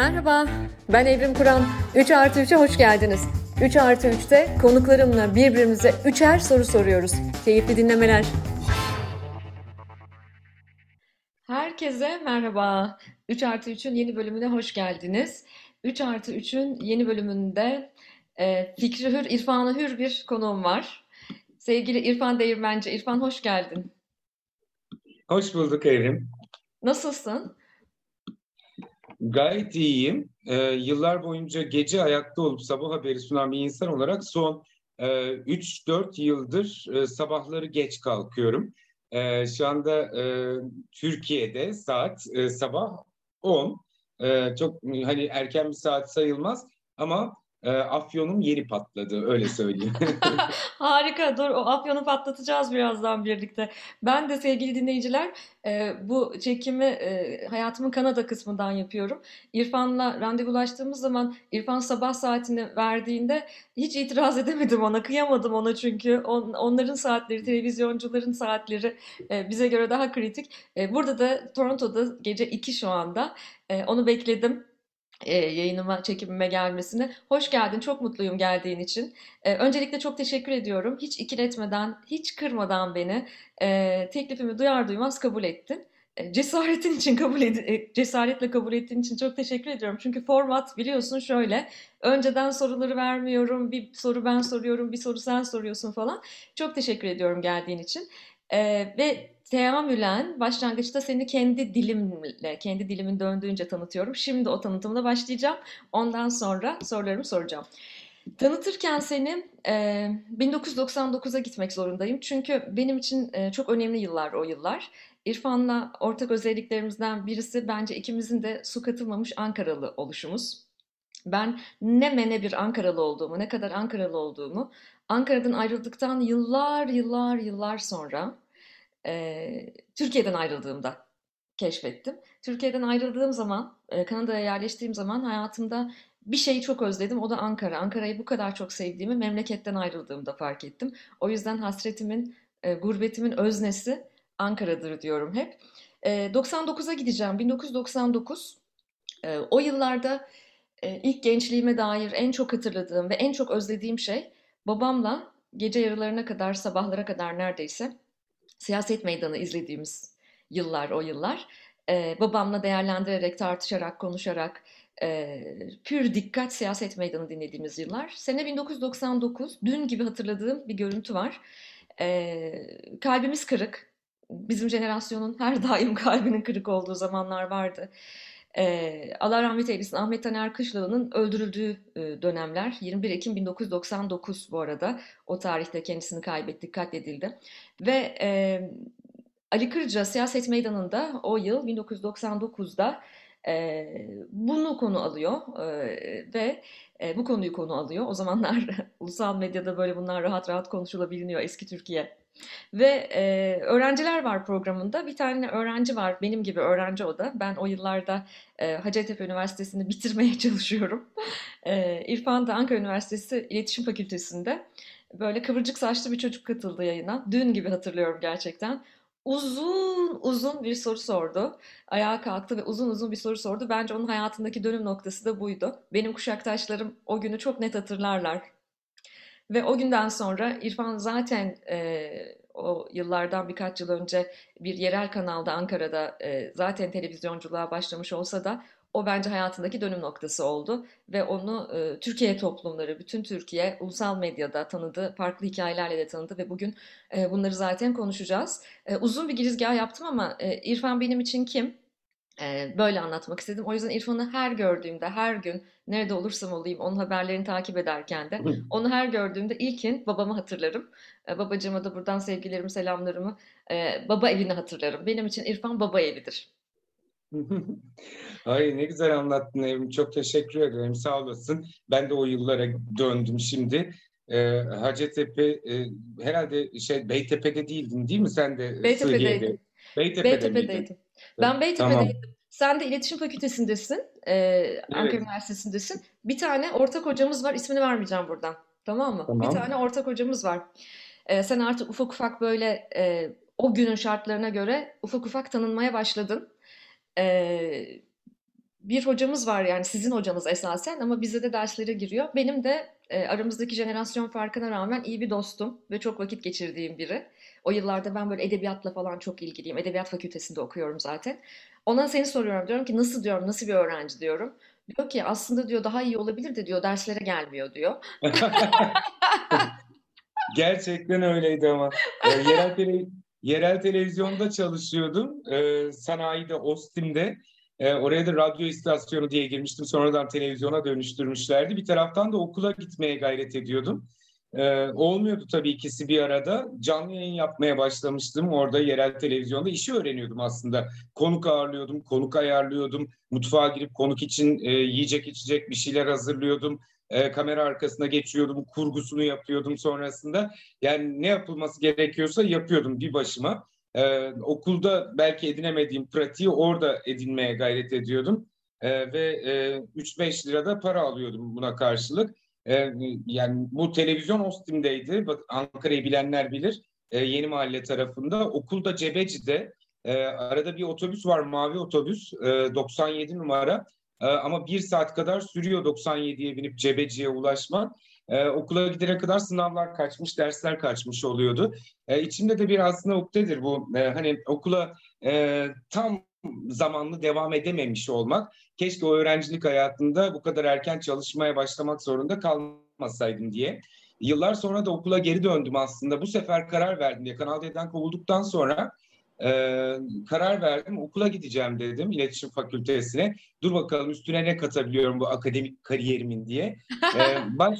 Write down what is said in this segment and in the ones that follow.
Merhaba, ben Evrim Kur'an. 3 artı 3'e hoş geldiniz. 3 artı 3'te konuklarımla birbirimize üçer soru soruyoruz. Keyifli dinlemeler. Herkese merhaba. 3 artı 3'ün yeni bölümüne hoş geldiniz. 3 artı 3'ün yeni bölümünde e, Fikri Hür, İrfanı Hür bir konuğum var. Sevgili İrfan Değirmenci. İrfan hoş geldin. Hoş bulduk Evrim. Nasılsın? Gayet iyiyim. Ee, yıllar boyunca gece ayakta olup sabah haberi sunan bir insan olarak son e, 3-4 yıldır e, sabahları geç kalkıyorum. E, şu anda e, Türkiye'de saat e, sabah 10. E, çok hani erken bir saat sayılmaz ama e, afyonum yeni patladı öyle söyleyeyim. Harika. Dur o afyonu patlatacağız birazdan birlikte. Ben de sevgili dinleyiciler e, bu çekimi e, hayatımın Kanada kısmından yapıyorum. İrfan'la randevulaştığımız zaman İrfan sabah saatini verdiğinde hiç itiraz edemedim ona. Kıyamadım ona çünkü on, onların saatleri, televizyoncuların saatleri e, bize göre daha kritik. E, burada da Toronto'da gece 2 şu anda. E, onu bekledim e, yayınıma, çekimime gelmesini. Hoş geldin, çok mutluyum geldiğin için. E, öncelikle çok teşekkür ediyorum. Hiç ikiletmeden, hiç kırmadan beni e, teklifimi duyar duymaz kabul ettin. E, cesaretin için kabul ed e, cesaretle kabul ettiğin için çok teşekkür ediyorum. Çünkü format biliyorsun şöyle. Önceden soruları vermiyorum. Bir soru ben soruyorum, bir soru sen soruyorsun falan. Çok teşekkür ediyorum geldiğin için. E, ve teamülen başlangıçta seni kendi dilimle, kendi dilimin döndüğünce tanıtıyorum. Şimdi o tanıtımda başlayacağım. Ondan sonra sorularımı soracağım. Tanıtırken seni e, 1999'a gitmek zorundayım. Çünkü benim için e, çok önemli yıllar o yıllar. İrfan'la ortak özelliklerimizden birisi bence ikimizin de su katılmamış Ankaralı oluşumuz. Ben ne mene bir Ankaralı olduğumu, ne kadar Ankaralı olduğumu Ankara'dan ayrıldıktan yıllar yıllar yıllar sonra e, Türkiye'den ayrıldığımda keşfettim. Türkiye'den ayrıldığım zaman, e, Kanada'ya yerleştiğim zaman hayatımda bir şeyi çok özledim. O da Ankara. Ankara'yı bu kadar çok sevdiğimi memleketten ayrıldığımda fark ettim. O yüzden hasretimin, e, gurbetimin öznesi Ankara'dır diyorum hep. E, 99'a gideceğim. 1999. E, o yıllarda e, ilk gençliğime dair en çok hatırladığım ve en çok özlediğim şey babamla gece yarılarına kadar, sabahlara kadar neredeyse siyaset meydanı izlediğimiz yıllar o yıllar. Ee, babamla değerlendirerek, tartışarak, konuşarak e, pür dikkat siyaset meydanı dinlediğimiz yıllar. Sene 1999, dün gibi hatırladığım bir görüntü var. Ee, kalbimiz kırık. Bizim jenerasyonun her daim kalbinin kırık olduğu zamanlar vardı. E, Allah rahmet eylesin. Ahmet Taner Kışlalı'nın öldürüldüğü e, dönemler. 21 Ekim 1999 bu arada. O tarihte kendisini kaybettik katledildi. Ve e, Ali Kırca siyaset meydanında o yıl 1999'da e, bunu konu alıyor e, ve e, bu konuyu konu alıyor. O zamanlar ulusal medyada böyle bunlar rahat rahat konuşulabiliyor eski Türkiye ve e, öğrenciler var programında. Bir tane öğrenci var, benim gibi öğrenci o da. Ben o yıllarda e, Hacettepe Üniversitesi'ni bitirmeye çalışıyorum. E, İrfan da Ankara Üniversitesi İletişim Fakültesi'nde. Böyle kıvırcık saçlı bir çocuk katıldı yayına. Dün gibi hatırlıyorum gerçekten. Uzun uzun bir soru sordu. Ayağa kalktı ve uzun uzun bir soru sordu. Bence onun hayatındaki dönüm noktası da buydu. Benim kuşaktaşlarım o günü çok net hatırlarlar. Ve o günden sonra İrfan zaten e, o yıllardan birkaç yıl önce bir yerel kanalda Ankara'da e, zaten televizyonculuğa başlamış olsa da o bence hayatındaki dönüm noktası oldu ve onu e, Türkiye toplumları, bütün Türkiye ulusal medyada tanıdı, farklı hikayelerle de tanıdı ve bugün e, bunları zaten konuşacağız. E, uzun bir girizgah yaptım ama e, İrfan benim için kim? Böyle anlatmak istedim. O yüzden İrfan'ı her gördüğümde, her gün nerede olursam olayım onun haberlerini takip ederken de onu her gördüğümde ilkin babamı hatırlarım. babacığıma da buradan sevgilerimi, selamlarımı, baba evini hatırlarım. Benim için İrfan baba evidir. Ay ne güzel anlattın Evrim. Çok teşekkür ederim. Sağ olasın. Ben de o yıllara döndüm şimdi. E, Hacettepe e, herhalde şey Beytepe'de değildin değil mi sen de? Beytepe'deydim. Beytepe'de Beytepe'deydim. Ben Beytepe'deydim. Tamam. Sen de iletişim fakültesindesin. E, Ankara evet. Üniversitesi'ndesin. Bir tane ortak hocamız var. İsmini vermeyeceğim buradan. Tamam mı? Tamam. Bir tane ortak hocamız var. E, sen artık ufak ufak böyle e, o günün şartlarına göre ufak ufak tanınmaya başladın. E, bir hocamız var yani sizin hocanız esasen ama bize de derslere giriyor. Benim de e, aramızdaki jenerasyon farkına rağmen iyi bir dostum ve çok vakit geçirdiğim biri. O yıllarda ben böyle edebiyatla falan çok ilgiliyim. Edebiyat fakültesinde okuyorum zaten. Ona seni soruyorum diyorum ki nasıl diyorum nasıl bir öğrenci diyorum. Diyor ki aslında diyor daha iyi olabilir de diyor derslere gelmiyor diyor. Gerçekten öyleydi ama. E, yerel, tele, yerel televizyonda çalışıyordum. E, sanayide, Ostim'de. E, oraya da radyo istasyonu diye girmiştim. Sonradan televizyona dönüştürmüşlerdi. Bir taraftan da okula gitmeye gayret ediyordum. E, olmuyordu tabii ikisi bir arada. Canlı yayın yapmaya başlamıştım. Orada yerel televizyonda işi öğreniyordum aslında. Konuk ağırlıyordum, konuk ayarlıyordum. Mutfağa girip konuk için e, yiyecek içecek bir şeyler hazırlıyordum. E, kamera arkasına geçiyordum, kurgusunu yapıyordum sonrasında. Yani ne yapılması gerekiyorsa yapıyordum bir başıma. Ee, okulda belki edinemediğim pratiği orada edinmeye gayret ediyordum. Ee, ve e, 3-5 lirada para alıyordum buna karşılık. Ee, yani bu televizyon Ostim'deydi. Ankara'yı bilenler bilir. Ee, Yeni Mahalle tarafında. Okulda Cebeci'de e, arada bir otobüs var, mavi otobüs. E, 97 numara. E, ama bir saat kadar sürüyor 97'ye binip Cebeci'ye ulaşmak. Ee, okula gidene kadar sınavlar kaçmış, dersler kaçmış oluyordu. Ee, içimde de bir aslında ukdedir bu. Ee, hani okula e, tam zamanlı devam edememiş olmak. Keşke o öğrencilik hayatında bu kadar erken çalışmaya başlamak zorunda kalmasaydım diye. Yıllar sonra da okula geri döndüm aslında. Bu sefer karar verdim diye. Kanal D'den kovulduktan sonra e, karar verdim. Okula gideceğim dedim iletişim fakültesine. Dur bakalım üstüne ne katabiliyorum bu akademik kariyerimin diye. E, baş,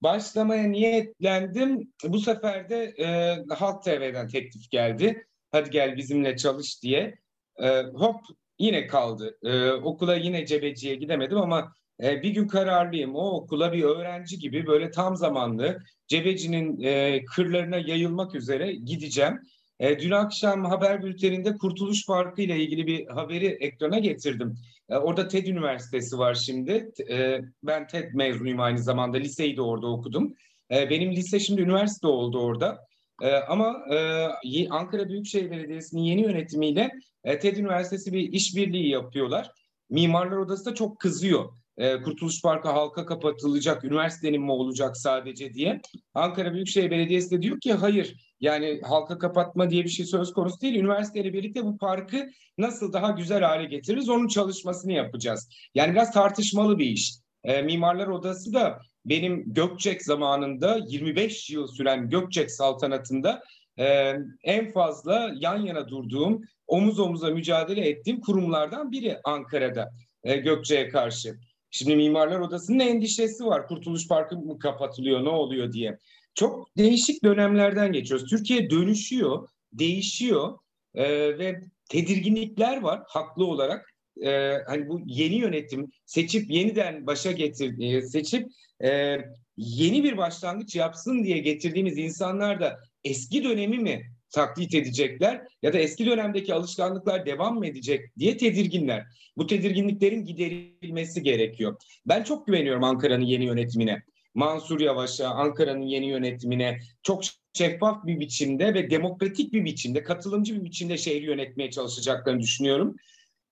başlamaya niyetlendim. Bu sefer de e, Halk TV'den teklif geldi. Hadi gel bizimle çalış diye. E, hop yine kaldı. E, okula yine cebeciye gidemedim ama e, bir gün kararlıyım. O okula bir öğrenci gibi böyle tam zamanlı cebecinin e, kırlarına yayılmak üzere gideceğim. E, dün akşam haber bülteninde Kurtuluş Parkı ile ilgili bir haberi ekrana getirdim. E, orada TED Üniversitesi var şimdi. E, ben TED mezunuyum aynı zamanda. Liseyi de orada okudum. E, benim lise şimdi üniversite oldu orada. E, ama e, Ankara Büyükşehir Belediyesi'nin yeni yönetimiyle e, TED Üniversitesi bir işbirliği yapıyorlar. Mimarlar Odası da çok kızıyor e, Kurtuluş Parkı halka kapatılacak, üniversitenin mi olacak sadece diye. Ankara Büyükşehir Belediyesi de diyor ki hayır yani halka kapatma diye bir şey söz konusu değil. Üniversiteyle birlikte bu parkı nasıl daha güzel hale getiririz onun çalışmasını yapacağız. Yani biraz tartışmalı bir iş. E, Mimarlar Odası da benim Gökçek zamanında 25 yıl süren Gökçek saltanatında e, en fazla yan yana durduğum, omuz omuza mücadele ettiğim kurumlardan biri Ankara'da e, Gökçe'ye karşı. Şimdi Mimarlar Odası'nın endişesi var. Kurtuluş Parkı mı kapatılıyor, ne oluyor diye. Çok değişik dönemlerden geçiyoruz. Türkiye dönüşüyor, değişiyor e, ve tedirginlikler var haklı olarak. E, hani bu yeni yönetim seçip yeniden başa getir, e, seçip e, yeni bir başlangıç yapsın diye getirdiğimiz insanlar da eski dönemi mi taklit edecekler ya da eski dönemdeki alışkanlıklar devam mı edecek diye tedirginler. Bu tedirginliklerin giderilmesi gerekiyor. Ben çok güveniyorum Ankara'nın yeni yönetimine. Mansur Yavaş'a, Ankara'nın yeni yönetimine çok şeffaf bir biçimde ve demokratik bir biçimde, katılımcı bir biçimde şehri yönetmeye çalışacaklarını düşünüyorum.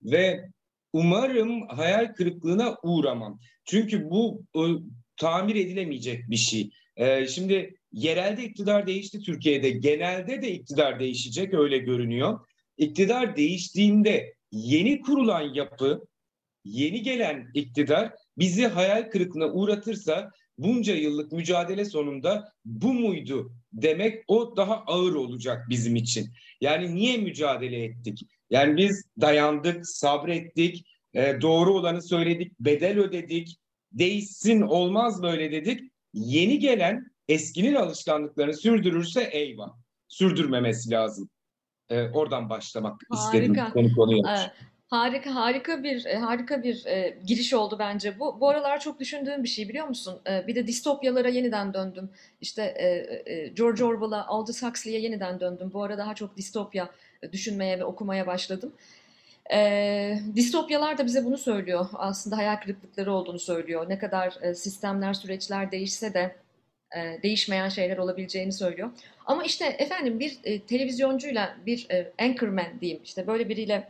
Ve umarım hayal kırıklığına uğramam. Çünkü bu ıı, tamir edilemeyecek bir şey. Ee, şimdi yerelde iktidar değişti Türkiye'de. Genelde de iktidar değişecek öyle görünüyor. İktidar değiştiğinde yeni kurulan yapı, yeni gelen iktidar bizi hayal kırıklığına uğratırsa bunca yıllık mücadele sonunda bu muydu demek o daha ağır olacak bizim için. Yani niye mücadele ettik? Yani biz dayandık, sabrettik, e, doğru olanı söyledik, bedel ödedik, değişsin olmaz böyle dedik. Yeni gelen eskinin alışkanlıklarını sürdürürse eyvah. Sürdürmemesi lazım. Ee, oradan başlamak Harika. istedim. Konu konuyu. Ee, harika harika bir e, harika bir e, giriş oldu bence bu. Bu aralar çok düşündüğüm bir şey biliyor musun? E, bir de distopyalara yeniden döndüm. İşte e, e, George Orwell'a, Aldous Huxley'e yeniden döndüm. Bu ara daha çok distopya e, düşünmeye ve okumaya başladım. E, distopyalar da bize bunu söylüyor. Aslında hayal kırıklıkları olduğunu söylüyor. Ne kadar e, sistemler, süreçler değişse de e, değişmeyen şeyler olabileceğini söylüyor. Ama işte efendim bir e, televizyoncuyla bir e, anchorman diyeyim işte böyle biriyle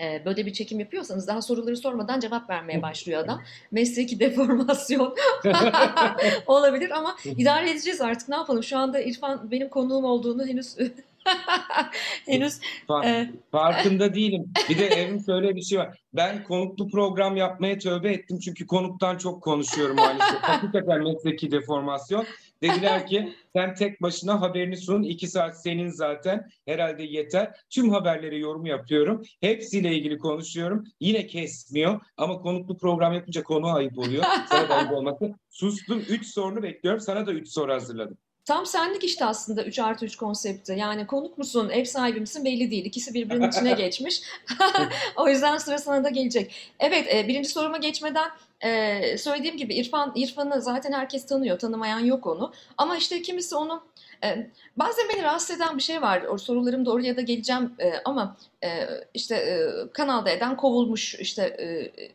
e, böyle bir çekim yapıyorsanız daha soruları sormadan cevap vermeye başlıyor adam. Mesleki deformasyon olabilir ama idare edeceğiz artık ne yapalım. Şu anda İrfan benim konuğum olduğunu henüz henüz e... farkında değilim. Bir de evim şöyle bir şey var. Ben konuklu program yapmaya tövbe ettim çünkü konuktan çok konuşuyorum maalesef. Hakikaten mesleki deformasyon. Dediler ki sen tek başına haberini sun. iki saat senin zaten. Herhalde yeter. Tüm haberleri yorum yapıyorum. Hepsiyle ilgili konuşuyorum. Yine kesmiyor. Ama konuklu program yapınca konu ayıp oluyor. Sana da ayıp olması. Sustum. Üç sorunu bekliyorum. Sana da üç soru hazırladım. Tam senlik işte aslında 3 artı 3 konsepti. Yani konuk musun, ev sahibi misin belli değil. İkisi birbirinin içine geçmiş. o yüzden sıra sana da gelecek. Evet, e, birinci soruma geçmeden e, söylediğim gibi İrfan İrfan'ı zaten herkes tanıyor. Tanımayan yok onu. Ama işte kimisi onu bazen beni rahatsız eden bir şey var. Sorularım da oraya da geleceğim e, ama e, işte e, kanalda eden kovulmuş işte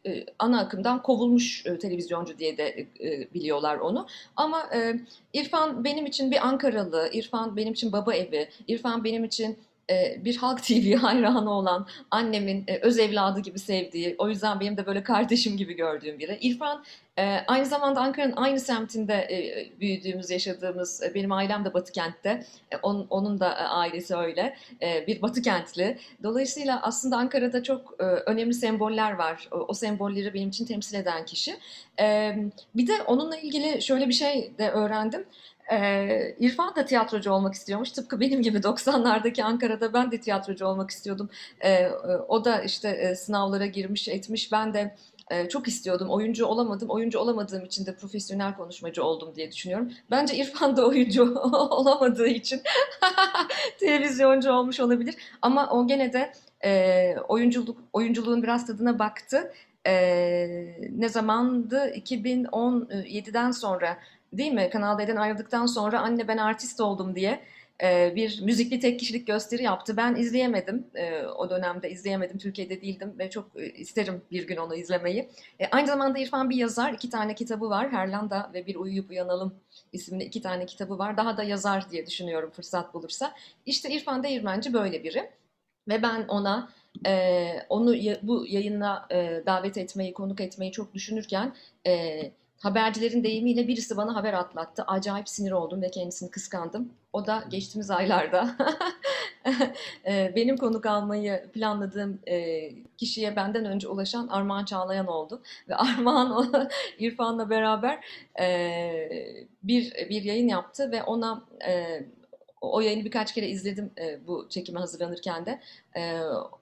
e, ana akımdan kovulmuş televizyoncu diye de biliyorlar onu. Ama İrfan benim için bir Ankaralı, İrfan benim için baba evi, İrfan benim için bir Halk TV hayranı olan annemin e, öz evladı gibi sevdiği, o yüzden benim de böyle kardeşim gibi gördüğüm biri. İrfan e, aynı zamanda Ankara'nın aynı semtinde büyüdüğümüz, yaşadığımız, benim ailem de Batı kentte, onun da ailesi öyle, bir Batı kentli. Dolayısıyla aslında Ankara'da çok önemli semboller var. O sembolleri benim için temsil eden kişi. Bir de onunla ilgili şöyle bir şey de öğrendim. Ee, İrfan da tiyatrocu olmak istiyormuş. Tıpkı benim gibi 90'lardaki Ankara'da ben de tiyatrocu olmak istiyordum. Ee, o da işte sınavlara girmiş etmiş. Ben de e, çok istiyordum. Oyuncu olamadım. Oyuncu olamadığım için de profesyonel konuşmacı oldum diye düşünüyorum. Bence İrfan da oyuncu olamadığı için televizyoncu olmuş olabilir. Ama o gene de e, oyunculuk oyunculuğun biraz tadına baktı. E, ne zamandı? 2017'den sonra değil mi? Kanal D'den ayrıldıktan sonra anne ben artist oldum diye e, bir müzikli tek kişilik gösteri yaptı. Ben izleyemedim. E, o dönemde izleyemedim. Türkiye'de değildim ve çok e, isterim bir gün onu izlemeyi. Aynı zamanda İrfan bir yazar. iki tane kitabı var. Herlanda ve Bir Uyuyup Uyanalım isimli iki tane kitabı var. Daha da yazar diye düşünüyorum fırsat bulursa. İşte İrfan Değirmenci böyle biri. Ve ben ona onu bu yayına davet etmeyi, konuk etmeyi çok düşünürken e, habercilerin deyimiyle birisi bana haber atlattı. Acayip sinir oldum ve kendisini kıskandım. O da geçtiğimiz aylarda e, benim konuk almayı planladığım e, kişiye benden önce ulaşan Armağan Çağlayan oldu. Ve Armağan İrfan'la beraber e, bir bir yayın yaptı ve ona o yayını birkaç kere izledim bu çekime hazırlanırken de.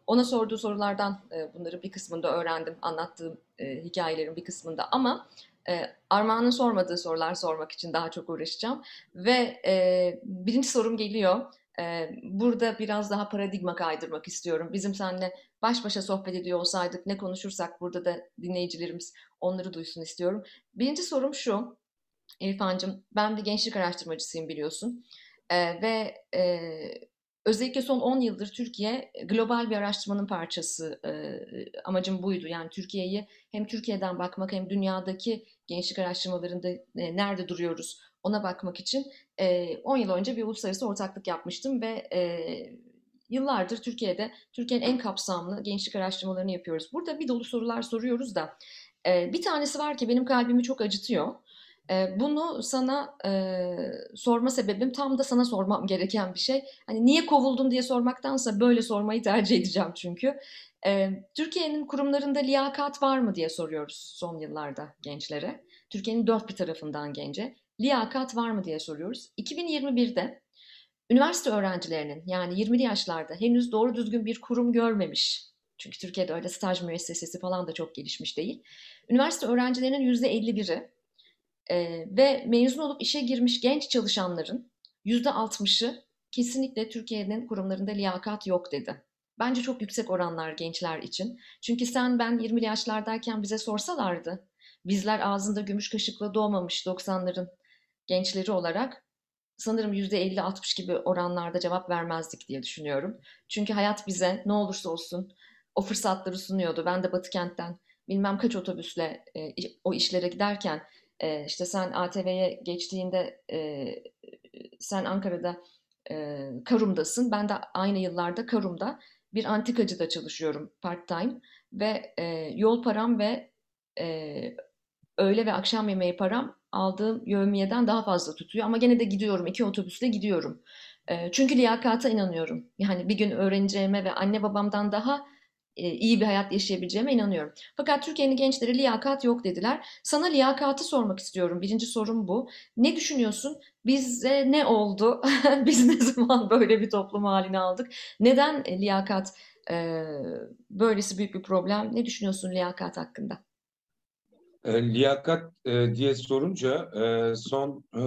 ona sorduğu sorulardan bunları bir kısmında öğrendim. Anlattığım hikayelerin bir kısmında ama e, Armağan'ın sormadığı sorular sormak için daha çok uğraşacağım. Ve e, birinci sorum geliyor. E, burada biraz daha paradigma kaydırmak istiyorum. Bizim seninle baş başa sohbet ediyor olsaydık ne konuşursak burada da dinleyicilerimiz onları duysun istiyorum. Birinci sorum şu. İrfan'cığım ben bir gençlik araştırmacısıyım biliyorsun. E, ve e, Özellikle son 10 yıldır Türkiye global bir araştırmanın parçası. E, amacım buydu. Yani Türkiye'yi hem Türkiye'den bakmak hem dünyadaki gençlik araştırmalarında e, nerede duruyoruz ona bakmak için e, 10 yıl önce bir uluslararası ortaklık yapmıştım ve e, yıllardır Türkiye'de Türkiye'nin en kapsamlı gençlik araştırmalarını yapıyoruz. Burada bir dolu sorular soruyoruz da e, bir tanesi var ki benim kalbimi çok acıtıyor. Bunu sana e, sorma sebebim tam da sana sormam gereken bir şey. Hani niye kovuldun diye sormaktansa böyle sormayı tercih edeceğim çünkü. E, Türkiye'nin kurumlarında liyakat var mı diye soruyoruz son yıllarda gençlere. Türkiye'nin dört bir tarafından gence. Liyakat var mı diye soruyoruz. 2021'de üniversite öğrencilerinin yani 20'li yaşlarda henüz doğru düzgün bir kurum görmemiş. Çünkü Türkiye'de öyle staj müessesesi falan da çok gelişmiş değil. Üniversite öğrencilerinin %51'i e, ve mezun olup işe girmiş genç çalışanların yüzde altmışı kesinlikle Türkiye'nin kurumlarında liyakat yok dedi. Bence çok yüksek oranlar gençler için. Çünkü sen ben 20'li yaşlardayken bize sorsalardı, bizler ağzında gümüş kaşıkla doğmamış 90'ların gençleri olarak sanırım %50-60 gibi oranlarda cevap vermezdik diye düşünüyorum. Çünkü hayat bize ne olursa olsun o fırsatları sunuyordu. Ben de Batı kentten bilmem kaç otobüsle e, o işlere giderken e, işte sen ATV'ye geçtiğinde e, sen Ankara'da e, Karum'dasın. Ben de aynı yıllarda Karum'da bir antikacıda çalışıyorum part time ve e, yol param ve e, öğle ve akşam yemeği param aldığım yevmiyeden daha fazla tutuyor. Ama gene de gidiyorum. iki otobüsle gidiyorum. E, çünkü liyakata inanıyorum. Yani bir gün öğreneceğime ve anne babamdan daha iyi bir hayat yaşayabileceğime inanıyorum. Fakat Türkiye'nin gençleri liyakat yok dediler. Sana liyakatı sormak istiyorum. Birinci sorum bu. Ne düşünüyorsun? Bize ne oldu? Biz ne zaman böyle bir toplum haline aldık? Neden liyakat e, böylesi büyük bir problem? Ne düşünüyorsun liyakat hakkında? E, liyakat e, diye sorunca e, son e,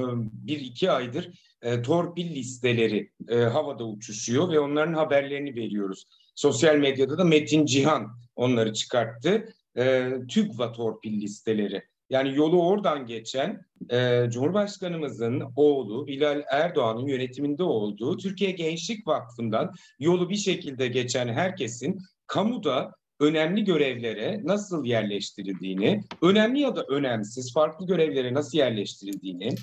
bir iki aydır e, torpil listeleri e, havada uçuşuyor ve onların haberlerini veriyoruz. Sosyal medyada da Metin Cihan onları çıkarttı. E, TÜGVA torpil listeleri. Yani yolu oradan geçen e, Cumhurbaşkanımızın oğlu Bilal Erdoğan'ın yönetiminde olduğu Türkiye Gençlik Vakfı'ndan yolu bir şekilde geçen herkesin kamuda önemli görevlere nasıl yerleştirildiğini, önemli ya da önemsiz farklı görevlere nasıl yerleştirildiğini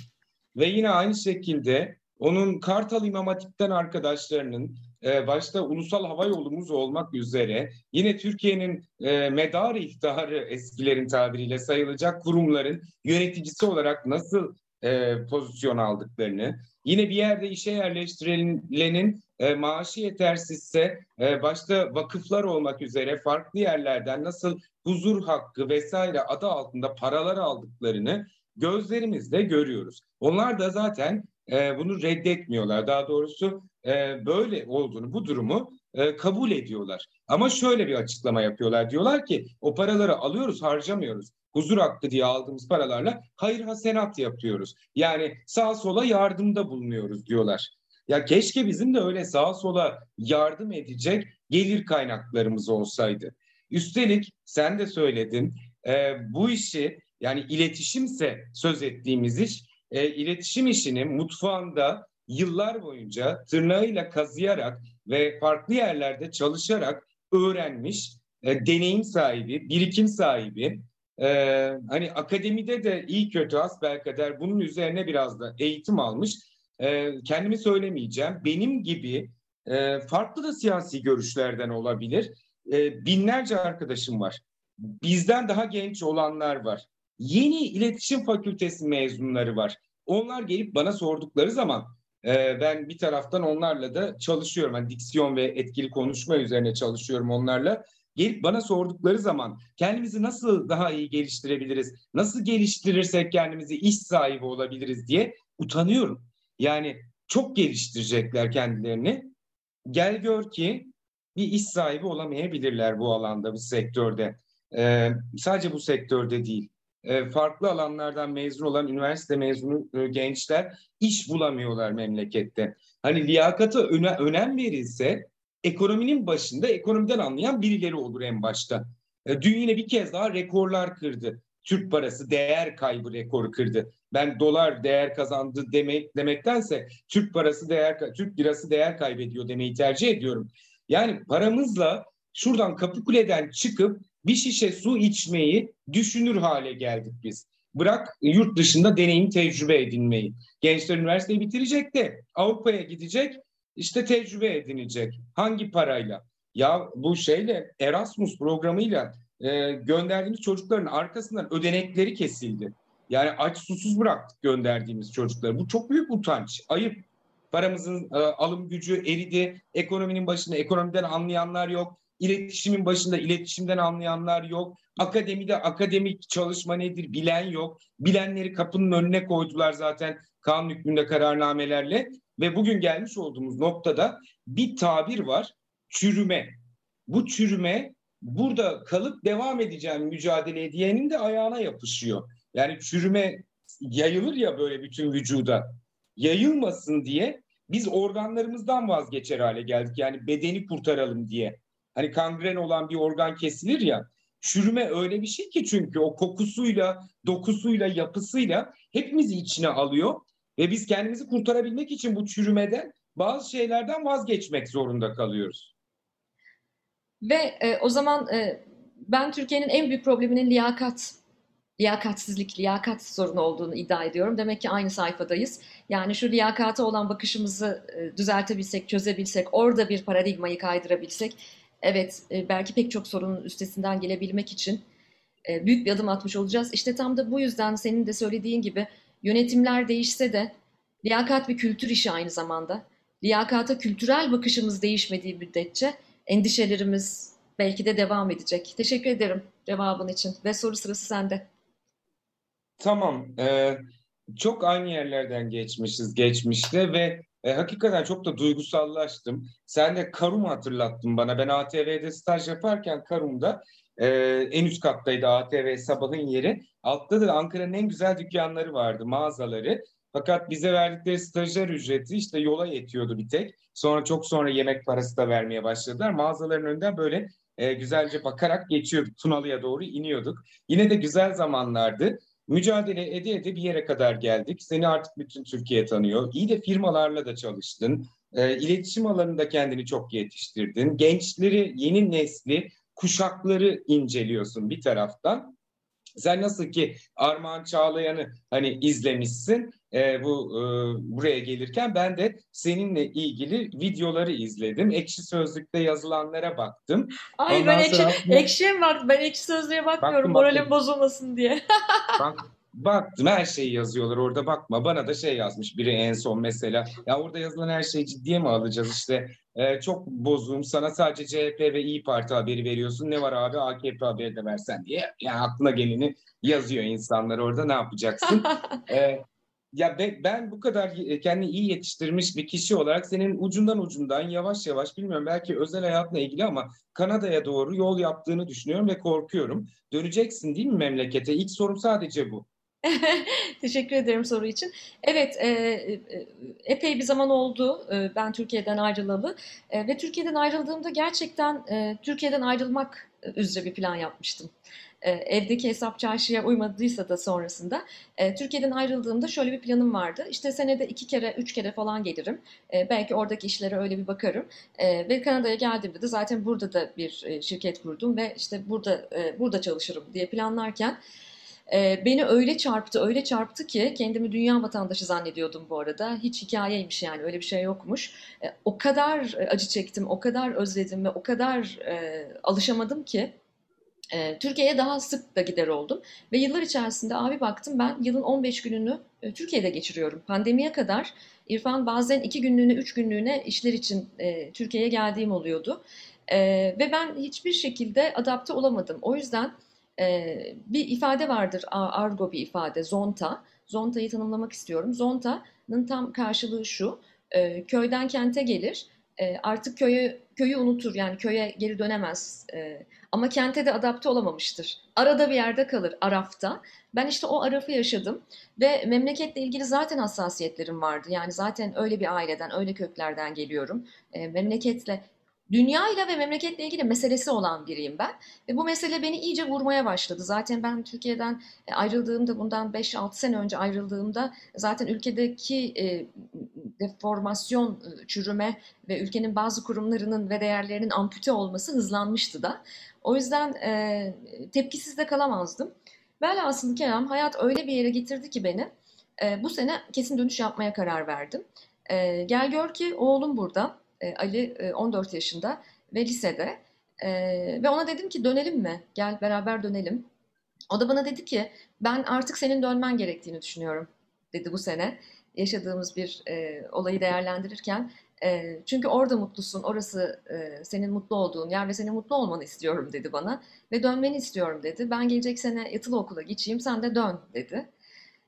ve yine aynı şekilde onun Kartal İmam Hatip'ten arkadaşlarının e, başta Ulusal Hava Yolumuz olmak üzere yine Türkiye'nin e, medar ihtarı eskilerin tabiriyle sayılacak kurumların yöneticisi olarak nasıl e, pozisyon aldıklarını, yine bir yerde işe yerleştirilenin e, maaşı yetersizse e, başta vakıflar olmak üzere farklı yerlerden nasıl huzur hakkı vesaire adı altında paralar aldıklarını gözlerimizle görüyoruz. Onlar da zaten e, bunu reddetmiyorlar. Daha doğrusu e, böyle olduğunu, bu durumu e, kabul ediyorlar. Ama şöyle bir açıklama yapıyorlar. Diyorlar ki o paraları alıyoruz, harcamıyoruz. Huzur hakkı diye aldığımız paralarla hayır hasenat yapıyoruz. Yani sağa sola yardımda bulunuyoruz diyorlar. Ya keşke bizim de öyle sağa sola yardım edecek gelir kaynaklarımız olsaydı. Üstelik sen de söyledin e, bu işi yani iletişimse söz ettiğimiz iş e, iletişim işini mutfağında yıllar boyunca tırnağıyla kazıyarak ve farklı yerlerde çalışarak öğrenmiş, e, deneyim sahibi, birikim sahibi, e, hani akademide de iyi kötü asbelkader bunun üzerine biraz da eğitim almış. E, kendimi söylemeyeceğim. Benim gibi e, farklı da siyasi görüşlerden olabilir. E, binlerce arkadaşım var. Bizden daha genç olanlar var. Yeni iletişim fakültesi mezunları var. Onlar gelip bana sordukları zaman e, ben bir taraftan onlarla da çalışıyorum. Yani diksiyon ve etkili konuşma üzerine çalışıyorum onlarla. Gelip bana sordukları zaman kendimizi nasıl daha iyi geliştirebiliriz? Nasıl geliştirirsek kendimizi iş sahibi olabiliriz diye utanıyorum. Yani çok geliştirecekler kendilerini. Gel gör ki bir iş sahibi olamayabilirler bu alanda, bu sektörde. Ee, sadece bu sektörde değil. E, farklı alanlardan mezun olan üniversite mezunu e, gençler iş bulamıyorlar memlekette. Hani liyakata öne, önem verilse ekonominin başında ekonomiden anlayan birileri olur en başta. E, dün yine bir kez daha rekorlar kırdı. Türk parası değer kaybı rekoru kırdı. Ben dolar değer kazandı demek demektense Türk parası değer Türk lirası değer kaybediyor demeyi tercih ediyorum. Yani paramızla şuradan Kapıkule'den çıkıp bir şişe su içmeyi düşünür hale geldik biz. Bırak yurt dışında deneyim tecrübe edinmeyi. Gençler üniversiteyi bitirecek de Avrupa'ya gidecek işte tecrübe edinecek. Hangi parayla? Ya bu şeyle Erasmus programıyla e, gönderdiğimiz çocukların arkasından ödenekleri kesildi. Yani aç susuz bıraktık gönderdiğimiz çocukları. Bu çok büyük utanç, ayıp. Paramızın e, alım gücü eridi. Ekonominin başında ekonomiden anlayanlar yok. İletişimin başında iletişimden anlayanlar yok. Akademide akademik çalışma nedir bilen yok. Bilenleri kapının önüne koydular zaten kanun hükmünde kararnamelerle. Ve bugün gelmiş olduğumuz noktada bir tabir var. Çürüme. Bu çürüme burada kalıp devam edeceğim mücadele diyenin de ayağına yapışıyor. Yani çürüme yayılır ya böyle bütün vücuda. Yayılmasın diye biz organlarımızdan vazgeçer hale geldik. Yani bedeni kurtaralım diye. Hani kangren olan bir organ kesilir ya. Çürüme öyle bir şey ki çünkü o kokusuyla, dokusuyla, yapısıyla hepimizi içine alıyor. Ve biz kendimizi kurtarabilmek için bu çürümeden bazı şeylerden vazgeçmek zorunda kalıyoruz. Ve e, o zaman e, ben Türkiye'nin en büyük probleminin liyakat liyakatsizlik, liyakat sorunu olduğunu iddia ediyorum. Demek ki aynı sayfadayız. Yani şu liyakata olan bakışımızı e, düzeltebilsek, çözebilsek, orada bir paradigmayı kaydırabilsek, evet e, belki pek çok sorunun üstesinden gelebilmek için e, büyük bir adım atmış olacağız. İşte tam da bu yüzden senin de söylediğin gibi yönetimler değişse de liyakat bir kültür işi aynı zamanda. Liyakata kültürel bakışımız değişmediği müddetçe endişelerimiz belki de devam edecek. Teşekkür ederim cevabın için ve soru sırası sende. Tamam. Ee, çok aynı yerlerden geçmişiz geçmişte ve e, hakikaten çok da duygusallaştım. Sen de Karum hatırlattın bana. Ben ATV'de staj yaparken Karum'da e, en üst kattaydı ATV sabahın yeri. Altta da Ankara'nın en güzel dükkanları vardı, mağazaları. Fakat bize verdikleri stajyer ücreti işte yola yetiyordu bir tek. Sonra çok sonra yemek parası da vermeye başladılar. Mağazaların önünden böyle e, güzelce bakarak geçiyorduk. Tunalı'ya doğru iniyorduk. Yine de güzel zamanlardı. Mücadele ede ede bir yere kadar geldik. Seni artık bütün Türkiye tanıyor. İyi de firmalarla da çalıştın. E, iletişim alanında kendini çok yetiştirdin. Gençleri, yeni nesli, kuşakları inceliyorsun bir taraftan. Sen nasıl ki Armağan Çağlayan'ı hani izlemişsin e, bu e, buraya gelirken ben de seninle ilgili videoları izledim. Ekşi Sözlük'te yazılanlara baktım. Ay Ondan ben ekşi, sonra ekşiye mi baktım? Ben ekşi sözlüğe bakmıyorum. Baktım, Moralim baktım. bozulmasın diye. Bak, baktım her şeyi yazıyorlar orada bakma. Bana da şey yazmış biri en son mesela. Ya orada yazılan her şeyi ciddiye mi alacağız işte? e, çok bozuğum sana sadece CHP ve İyi Parti haberi veriyorsun. Ne var abi AKP haberi de versen diye. Yani aklına geleni yazıyor insanlar orada ne yapacaksın? E, ya be- ben bu kadar e, kendini iyi yetiştirmiş bir kişi olarak senin ucundan ucundan yavaş yavaş bilmiyorum belki özel hayatla ilgili ama Kanada'ya doğru yol yaptığını düşünüyorum ve korkuyorum. Döneceksin değil mi memlekete? İlk sorum sadece bu. Teşekkür ederim soru için. Evet, e, e, epey bir zaman oldu e, ben Türkiye'den ayrılalı E, ve Türkiye'den ayrıldığımda gerçekten e, Türkiye'den ayrılmak üzere bir plan yapmıştım. E, evdeki hesap çarşıya uymadıysa da sonrasında e, Türkiye'den ayrıldığımda şöyle bir planım vardı. İşte senede iki kere, üç kere falan gelirim. E, belki oradaki işlere öyle bir bakarım. E, ve Kanada'ya geldiğimde de zaten burada da bir e, şirket kurdum ve işte burada e, burada çalışırım diye planlarken ee, beni öyle çarptı, öyle çarptı ki kendimi dünya vatandaşı zannediyordum bu arada. Hiç hikayeymiş yani öyle bir şey yokmuş. Ee, o kadar e, acı çektim, o kadar özledim ve o kadar e, alışamadım ki e, Türkiye'ye daha sık da gider oldum. Ve yıllar içerisinde abi baktım ben yılın 15 gününü e, Türkiye'de geçiriyorum. Pandemiye kadar İrfan bazen iki günlüğüne, üç günlüğüne işler için e, Türkiye'ye geldiğim oluyordu. E, ve ben hiçbir şekilde adapte olamadım. O yüzden bir ifade vardır, argo bir ifade, zonta. Zonta'yı tanımlamak istiyorum. Zonta'nın tam karşılığı şu, köyden kente gelir, artık köyü köyü unutur, yani köye geri dönemez. Ama kente de adapte olamamıştır. Arada bir yerde kalır, arafta. Ben işte o arafı yaşadım ve memleketle ilgili zaten hassasiyetlerim vardı. Yani zaten öyle bir aileden, öyle köklerden geliyorum. Memleketle dünyayla ve memleketle ilgili meselesi olan biriyim ben. Ve bu mesele beni iyice vurmaya başladı. Zaten ben Türkiye'den e, ayrıldığımda, bundan 5-6 sene önce ayrıldığımda zaten ülkedeki e, deformasyon, e, çürüme ve ülkenin bazı kurumlarının ve değerlerinin ampute olması hızlanmıştı da. O yüzden tepkisiz de kalamazdım. Velhasıl kelam hayat öyle bir yere getirdi ki beni. Bu sene kesin dönüş yapmaya karar verdim. Gel gör ki oğlum burada. E, Ali e, 14 yaşında ve lisede. E, ve ona dedim ki dönelim mi? Gel beraber dönelim. O da bana dedi ki ben artık senin dönmen gerektiğini düşünüyorum dedi bu sene. Yaşadığımız bir e, olayı değerlendirirken. E, çünkü orada mutlusun, orası e, senin mutlu olduğun yer ve senin mutlu olmanı istiyorum dedi bana. Ve dönmeni istiyorum dedi. Ben gelecek sene yatılı okula geçeyim, sen de dön dedi.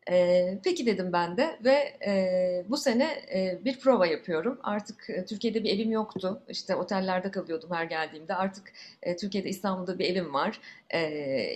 E, peki dedim ben de ve e, bu sene e, bir prova yapıyorum. Artık e, Türkiye'de bir evim yoktu. İşte otellerde kalıyordum her geldiğimde. Artık e, Türkiye'de İstanbul'da bir evim var. E,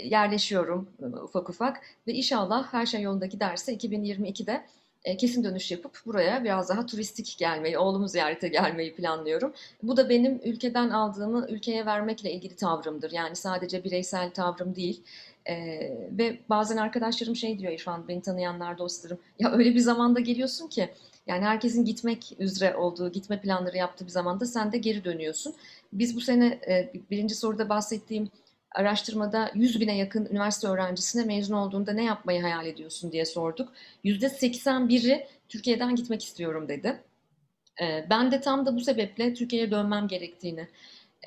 yerleşiyorum e, ufak ufak ve inşallah her şey yolunda giderse 2022'de e, kesin dönüş yapıp buraya biraz daha turistik gelmeyi, oğlumu ziyarete gelmeyi planlıyorum. Bu da benim ülkeden aldığımı ülkeye vermekle ilgili tavrımdır. Yani sadece bireysel tavrım değil. Ee, ve bazen arkadaşlarım şey diyor İrfan, beni tanıyanlar, dostlarım. Ya öyle bir zamanda geliyorsun ki yani herkesin gitmek üzere olduğu, gitme planları yaptığı bir zamanda sen de geri dönüyorsun. Biz bu sene e, birinci soruda bahsettiğim araştırmada 100 bine yakın üniversite öğrencisine mezun olduğunda ne yapmayı hayal ediyorsun diye sorduk. %81'i Türkiye'den gitmek istiyorum dedi. Ee, ben de tam da bu sebeple Türkiye'ye dönmem gerektiğini,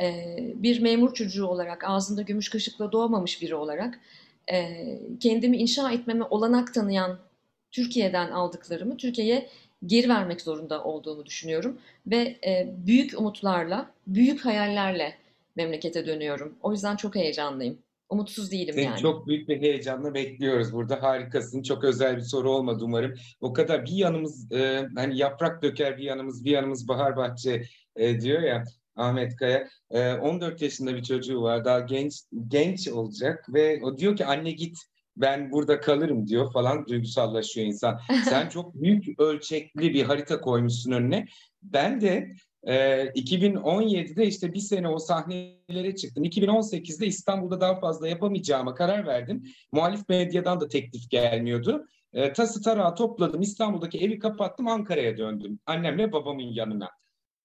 e, bir memur çocuğu olarak, ağzında gümüş kaşıkla doğmamış biri olarak e, kendimi inşa etmeme olanak tanıyan Türkiye'den aldıklarımı Türkiye'ye geri vermek zorunda olduğumu düşünüyorum. Ve e, büyük umutlarla, büyük hayallerle memlekete dönüyorum. O yüzden çok heyecanlıyım. Umutsuz değilim Seni yani. çok büyük bir heyecanla bekliyoruz burada. Harikasın. Çok özel bir soru olmadı umarım. O kadar bir yanımız e, hani yaprak döker bir yanımız bir yanımız bahar bahçe e, diyor ya Ahmet Kaya. E, 14 yaşında bir çocuğu var. Daha genç genç olacak ve o diyor ki anne git ben burada kalırım diyor falan duygusallaşıyor insan. Sen çok büyük ölçekli bir harita koymuşsun önüne. Ben de e, 2017'de işte bir sene o sahnelere çıktım. 2018'de İstanbul'da daha fazla yapamayacağıma karar verdim. Muhalif medyadan da teklif gelmiyordu. E, tası tarağı topladım. İstanbul'daki evi kapattım. Ankara'ya döndüm. Annemle babamın yanına.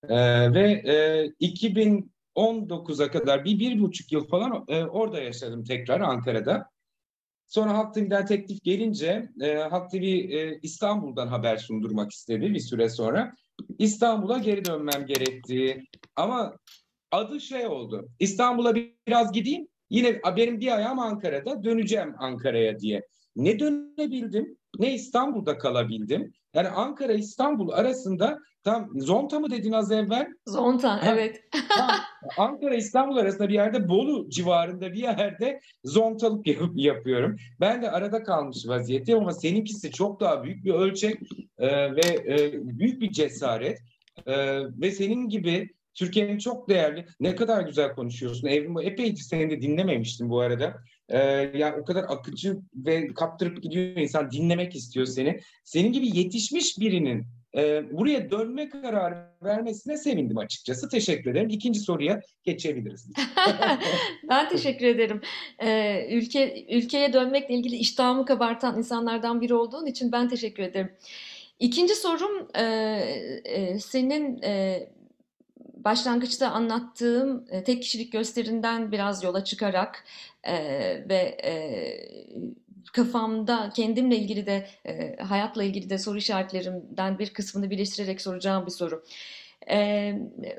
E, ve e, 2019'a kadar bir, bir buçuk yıl falan e, orada yaşadım tekrar Ankara'da. Sonra Halk TV'den teklif gelince e, Halk TV e, İstanbul'dan haber sundurmak istedi bir süre sonra. İstanbul'a geri dönmem gerekti. Ama adı şey oldu. İstanbul'a biraz gideyim. Yine benim bir ayağım Ankara'da döneceğim Ankara'ya diye. Ne dönebildim ne İstanbul'da kalabildim. Yani Ankara İstanbul arasında tam zonta mı dedin az evvel? Zonta, Ha, evet. Ha, Ankara İstanbul arasında bir yerde Bolu civarında bir yerde zontalık yap- yapıyorum. Ben de arada kalmış vaziyetteyim ama seninkisi çok daha büyük bir ölçek e, ve e, büyük bir cesaret E, ve senin gibi Türkiye'nin çok değerli ne kadar güzel konuşuyorsun. Evrim epeydir seni de dinlememiştim bu arada. E, yani o kadar akıcı ve kaptırıp gidiyor insan dinlemek istiyor seni. Senin gibi yetişmiş birinin e, buraya dönme kararı vermesine sevindim açıkçası. Teşekkür ederim. İkinci soruya geçebiliriz. Ben teşekkür ederim. Ee, ülke ülkeye dönmekle ilgili iştahımı kabartan insanlardan biri olduğun için ben teşekkür ederim. İkinci sorum e, e, senin e, başlangıçta anlattığım e, tek kişilik gösterinden biraz yola çıkarak e, ve e, kafamda kendimle ilgili de e, hayatla ilgili de soru işaretlerimden bir kısmını birleştirerek soracağım bir soru. E,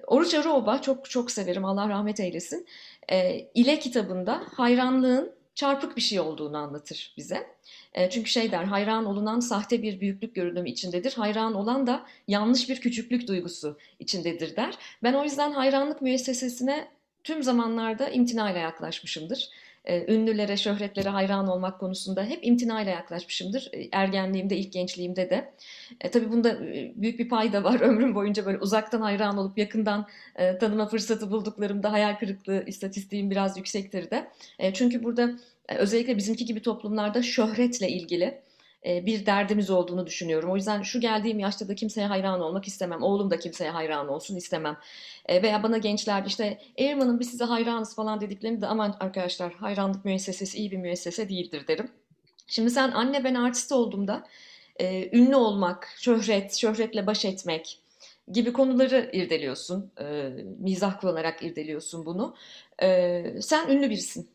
Oruç Arıoba çok çok severim Allah rahmet eylesin. E, İle kitabında hayranlığın çarpık bir şey olduğunu anlatır bize. E, çünkü şey der, hayran olunan sahte bir büyüklük görünümü içindedir. Hayran olan da yanlış bir küçüklük duygusu içindedir der. Ben o yüzden hayranlık müessesesine tüm zamanlarda imtinayla yaklaşmışımdır. E, ünlülere, şöhretlere hayran olmak konusunda hep imtinayla yaklaşmışımdır. E, ergenliğimde, ilk gençliğimde de. E, tabii bunda e, büyük bir pay da var. Ömrüm boyunca böyle uzaktan hayran olup yakından e, tanıma fırsatı bulduklarımda hayal kırıklığı istatistiğim biraz yüksektir de. E, çünkü burada e, özellikle bizimki gibi toplumlarda şöhretle ilgili bir derdimiz olduğunu düşünüyorum. O yüzden şu geldiğim yaşta da kimseye hayran olmak istemem. Oğlum da kimseye hayran olsun istemem. E, veya bana gençler işte Erman'ın biz size hayranız falan dediklerinde de aman arkadaşlar hayranlık müessesesi iyi bir müessese değildir derim. Şimdi sen anne ben artist olduğumda e, ünlü olmak, şöhret, şöhretle baş etmek gibi konuları irdeliyorsun. E, mizah kullanarak irdeliyorsun bunu. E, sen ünlü birisin.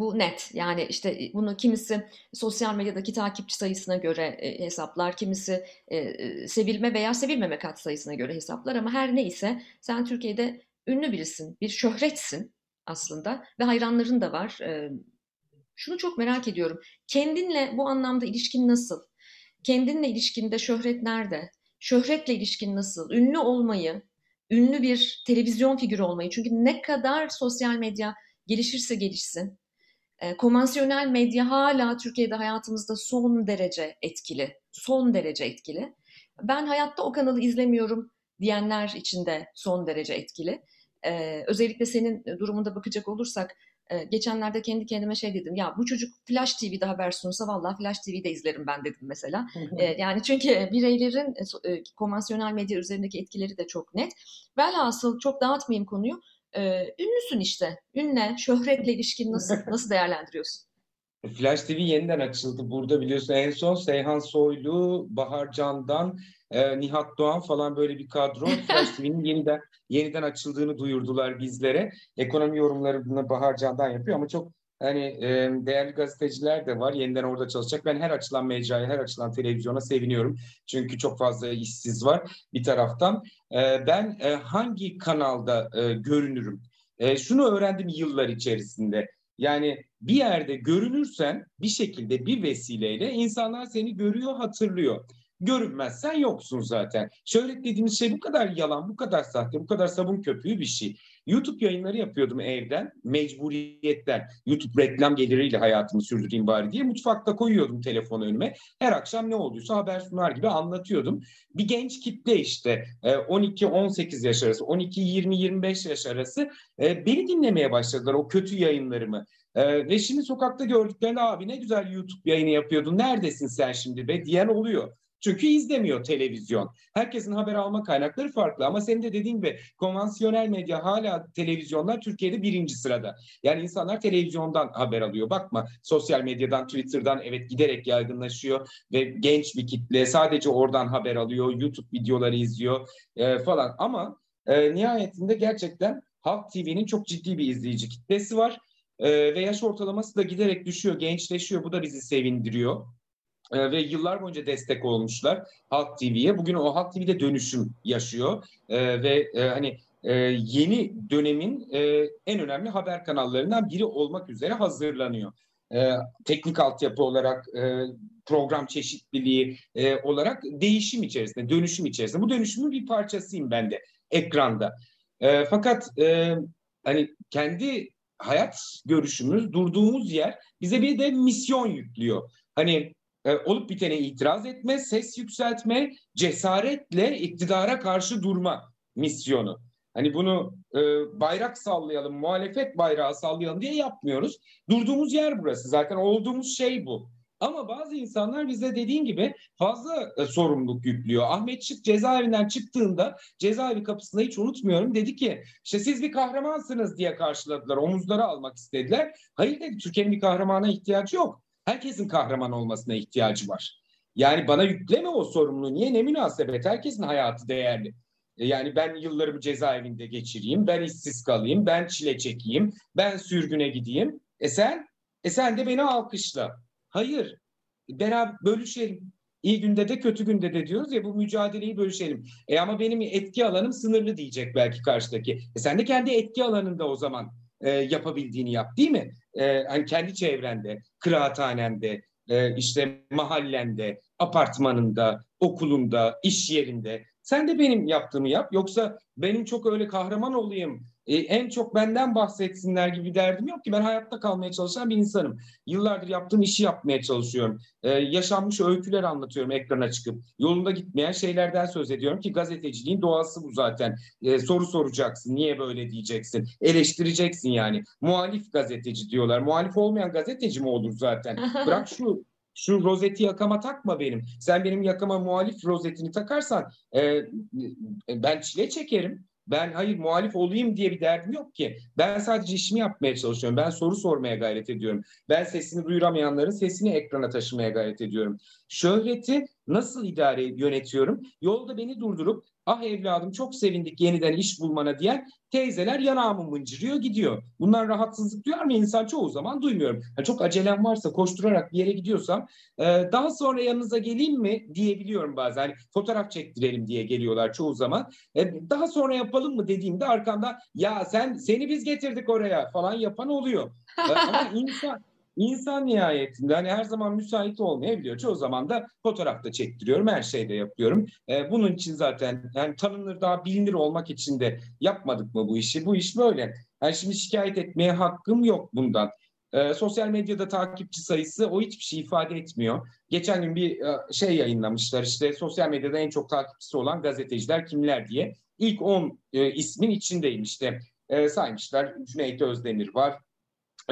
Bu net. Yani işte bunu kimisi sosyal medyadaki takipçi sayısına göre e, hesaplar, kimisi e, e, sevilme veya sevilmeme kat sayısına göre hesaplar ama her neyse sen Türkiye'de ünlü birisin, bir şöhretsin aslında ve hayranların da var. E, şunu çok merak ediyorum. Kendinle bu anlamda ilişkin nasıl? Kendinle ilişkinde şöhret nerede? Şöhretle ilişkin nasıl? Ünlü olmayı, ünlü bir televizyon figürü olmayı. Çünkü ne kadar sosyal medya gelişirse gelişsin, e, konvansiyonel medya hala Türkiye'de hayatımızda son derece etkili. Son derece etkili. Ben hayatta o kanalı izlemiyorum diyenler için de son derece etkili. E, özellikle senin durumunda bakacak olursak e, geçenlerde kendi kendime şey dedim. Ya bu çocuk Flash TV'de haber sunsa vallahi Flash TV'de izlerim ben dedim mesela. E, yani çünkü bireylerin e, konvansiyonel medya üzerindeki etkileri de çok net. Velhasıl çok dağıtmayayım konuyu. Ee, ünlüsün işte. Ünle, şöhretle ilişkin nasıl nasıl değerlendiriyorsun? Flash TV yeniden açıldı. Burada biliyorsun en son Seyhan Soylu, Bahar Candan, e, Nihat Doğan falan böyle bir kadro Flash TV'nin yeniden yeniden açıldığını duyurdular bizlere. Ekonomi yorumlarını Bahar Candan yapıyor ama çok hani e, değerli gazeteciler de var. Yeniden orada çalışacak. Ben her açılan mecraya, her açılan televizyona seviniyorum. Çünkü çok fazla işsiz var bir taraftan. E, ben e, hangi kanalda e, görünürüm? E, şunu öğrendim yıllar içerisinde. Yani bir yerde görünürsen bir şekilde bir vesileyle insanlar seni görüyor, hatırlıyor. Görünmezsen yoksun zaten. Şöhret dediğimiz şey bu kadar yalan, bu kadar sahte, bu kadar sabun köpüğü bir şey. YouTube yayınları yapıyordum evden, mecburiyetten. YouTube reklam geliriyle hayatımı sürdüreyim bari diye mutfakta koyuyordum telefonu önüme. Her akşam ne olduysa haber sunar gibi anlatıyordum. Bir genç kitle işte 12-18 e, yaş arası, 12-20-25 yaş arası e, beni dinlemeye başladılar o kötü yayınlarımı. Ee, ve şimdi sokakta gördüklerinde abi ne güzel YouTube yayını yapıyordun neredesin sen şimdi be diyen oluyor. Çünkü izlemiyor televizyon. Herkesin haber alma kaynakları farklı ama senin de dediğin gibi konvansiyonel medya hala televizyonlar Türkiye'de birinci sırada. Yani insanlar televizyondan haber alıyor. Bakma sosyal medyadan, Twitter'dan evet giderek yaygınlaşıyor ve genç bir kitle sadece oradan haber alıyor, YouTube videoları izliyor e, falan. Ama e, nihayetinde gerçekten Halk TV'nin çok ciddi bir izleyici kitlesi var. E, ve yaş ortalaması da giderek düşüyor, gençleşiyor. Bu da bizi sevindiriyor. E, ve yıllar boyunca destek olmuşlar Halk TV'ye. Bugün o Halk TV'de dönüşüm yaşıyor. E, ve e, hani yeni dönemin en önemli haber kanallarından biri olmak üzere hazırlanıyor. E, teknik altyapı olarak, program çeşitliliği olarak değişim içerisinde, dönüşüm içerisinde. Bu dönüşümün bir parçasıyım ben de ekranda. Fakat hani kendi hayat görüşümüz, durduğumuz yer bize bir de misyon yüklüyor. Hani e, olup bitene itiraz etme, ses yükseltme, cesaretle iktidara karşı durma misyonu. Hani bunu e, bayrak sallayalım, muhalefet bayrağı sallayalım diye yapmıyoruz. Durduğumuz yer burası. Zaten olduğumuz şey bu. Ama bazı insanlar bize dediğin gibi fazla e, sorumluluk yüklüyor. Ahmet Şık cezaevinden çıktığında cezaevi kapısında hiç unutmuyorum dedi ki işte siz bir kahramansınız diye karşıladılar. Omuzları almak istediler. Hayır dedi Türkiye'nin bir kahramana ihtiyacı yok. Herkesin kahraman olmasına ihtiyacı var. Yani bana yükleme o sorumluluğu. Niye? Ne münasebet? Herkesin hayatı değerli. E, yani ben yıllarımı cezaevinde geçireyim, ben işsiz kalayım, ben çile çekeyim, ben sürgüne gideyim. E sen? E sen de beni alkışla. Hayır. Beraber bölüşelim. İyi günde de kötü günde de diyoruz ya bu mücadeleyi bölüşelim. E ama benim etki alanım sınırlı diyecek belki karşıdaki. E sen de kendi etki alanında o zaman e, yapabildiğini yap değil mi? E, hani kendi çevrende, kıraathanende, e, işte mahallende, apartmanında, okulunda, iş yerinde. Sen de benim yaptığımı yap. Yoksa benim çok öyle kahraman olayım, e, en çok benden bahsetsinler gibi derdim yok ki. Ben hayatta kalmaya çalışan bir insanım. Yıllardır yaptığım işi yapmaya çalışıyorum. E, yaşanmış öyküler anlatıyorum ekrana çıkıp. Yolunda gitmeyen şeylerden söz ediyorum ki gazeteciliğin doğası bu zaten. E, soru soracaksın, niye böyle diyeceksin, eleştireceksin yani. Muhalif gazeteci diyorlar. Muhalif olmayan gazeteci mi olur zaten? Bırak şu şu rozeti yakama takma benim. Sen benim yakama muhalif rozetini takarsan e, ben çile çekerim. Ben hayır muhalif olayım diye bir derdim yok ki. Ben sadece işimi yapmaya çalışıyorum. Ben soru sormaya gayret ediyorum. Ben sesini duyuramayanların sesini ekrana taşımaya gayret ediyorum. Şöhreti nasıl idare yönetiyorum? Yolda beni durdurup ah evladım çok sevindik yeniden iş bulmana diyen teyzeler yanağımı mıncırıyor gidiyor. Bunlar rahatsızlık duyar mı insan çoğu zaman duymuyorum. Yani çok acelem varsa koşturarak bir yere gidiyorsam e, daha sonra yanınıza geleyim mi diyebiliyorum bazen. Hani fotoğraf çektirelim diye geliyorlar çoğu zaman. E, daha sonra yapalım mı dediğimde arkanda ya sen seni biz getirdik oraya falan yapan oluyor. E, ama insan İnsan nihayetinde hani her zaman müsait olmayabiliyor. Çoğu zaman da fotoğrafta çektiriyorum, her şeyde yapıyorum. Ee, bunun için zaten yani tanınır daha bilinir olmak için de yapmadık mı bu işi? Bu iş böyle. Yani şimdi şikayet etmeye hakkım yok bundan. Ee, sosyal medyada takipçi sayısı o hiçbir şey ifade etmiyor. Geçen gün bir e, şey yayınlamışlar işte sosyal medyada en çok takipçisi olan gazeteciler kimler diye. İlk 10 e, ismin içindeyim işte. E, saymışlar Cüneyt Özdemir var,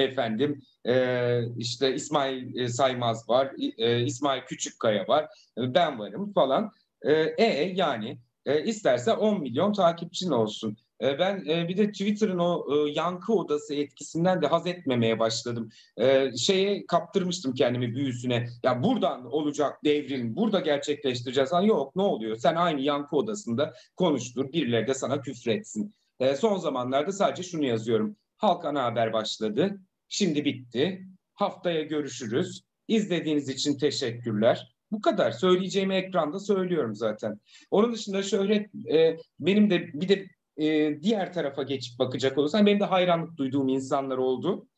efendim e, işte İsmail e, Saymaz var, e, İsmail Küçükkaya var, e, ben varım falan. E, e yani e, isterse 10 milyon takipçin olsun. E, ben e, bir de Twitter'ın o e, yankı odası etkisinden de haz etmemeye başladım. E, şeye kaptırmıştım kendimi büyüsüne. Ya buradan olacak devrim, burada gerçekleştireceğiz. Ha, yok ne oluyor? Sen aynı yankı odasında konuştur, birileri de sana küfretsin. E, son zamanlarda sadece şunu yazıyorum. Halk ana haber başladı. Şimdi bitti. Haftaya görüşürüz. İzlediğiniz için teşekkürler. Bu kadar. Söyleyeceğimi ekranda söylüyorum zaten. Onun dışında şöhret e, benim de bir de e, diğer tarafa geçip bakacak olursan benim de hayranlık duyduğum insanlar oldu.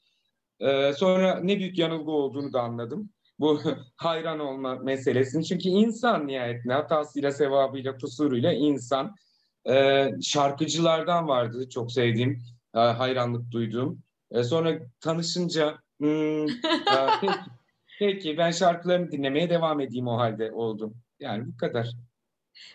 E, sonra ne büyük yanılgı olduğunu da anladım. Bu hayran olma meselesini. Çünkü insan nihayetinde hatasıyla, sevabıyla, kusuruyla insan. E, şarkıcılardan vardı çok sevdiğim, e, hayranlık duyduğum. E, sonra tanışınca hmm, peki, peki ben şarkılarını dinlemeye devam edeyim o halde oldum. Yani bu kadar.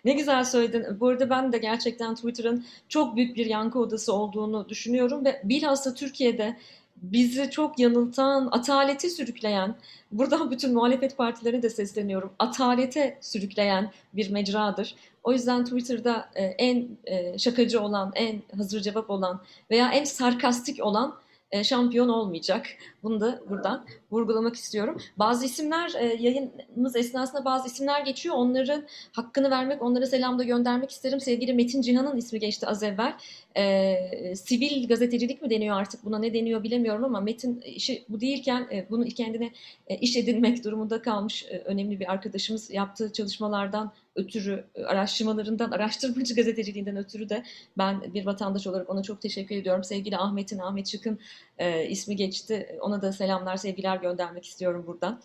Ne güzel söyledin. Bu arada ben de gerçekten Twitter'ın çok büyük bir yankı odası olduğunu düşünüyorum ve bilhassa Türkiye'de bizi çok yanıltan, atalete sürükleyen, buradan bütün muhalefet partilerine de sesleniyorum, atalete sürükleyen bir mecradır. O yüzden Twitter'da e, en e, şakacı olan, en hazır cevap olan veya en sarkastik olan e, şampiyon olmayacak. Bunu da buradan vurgulamak istiyorum. Bazı isimler e, yayınımız esnasında bazı isimler geçiyor. Onların hakkını vermek, onlara selam da göndermek isterim. Sevgili Metin Cihan'ın ismi geçti az evvel. E, sivil gazetecilik mi deniyor artık buna ne deniyor bilemiyorum ama Metin işi bu değilken e, bunu kendine e, iş edinmek durumunda kalmış e, önemli bir arkadaşımız yaptığı çalışmalardan ötürü, araştırmalarından, araştırmacı gazeteciliğinden ötürü de ben bir vatandaş olarak ona çok teşekkür ediyorum. Sevgili Ahmet'in, Ahmet Şık'ın e, ismi geçti. Ona da selamlar, sevgiler göndermek istiyorum buradan.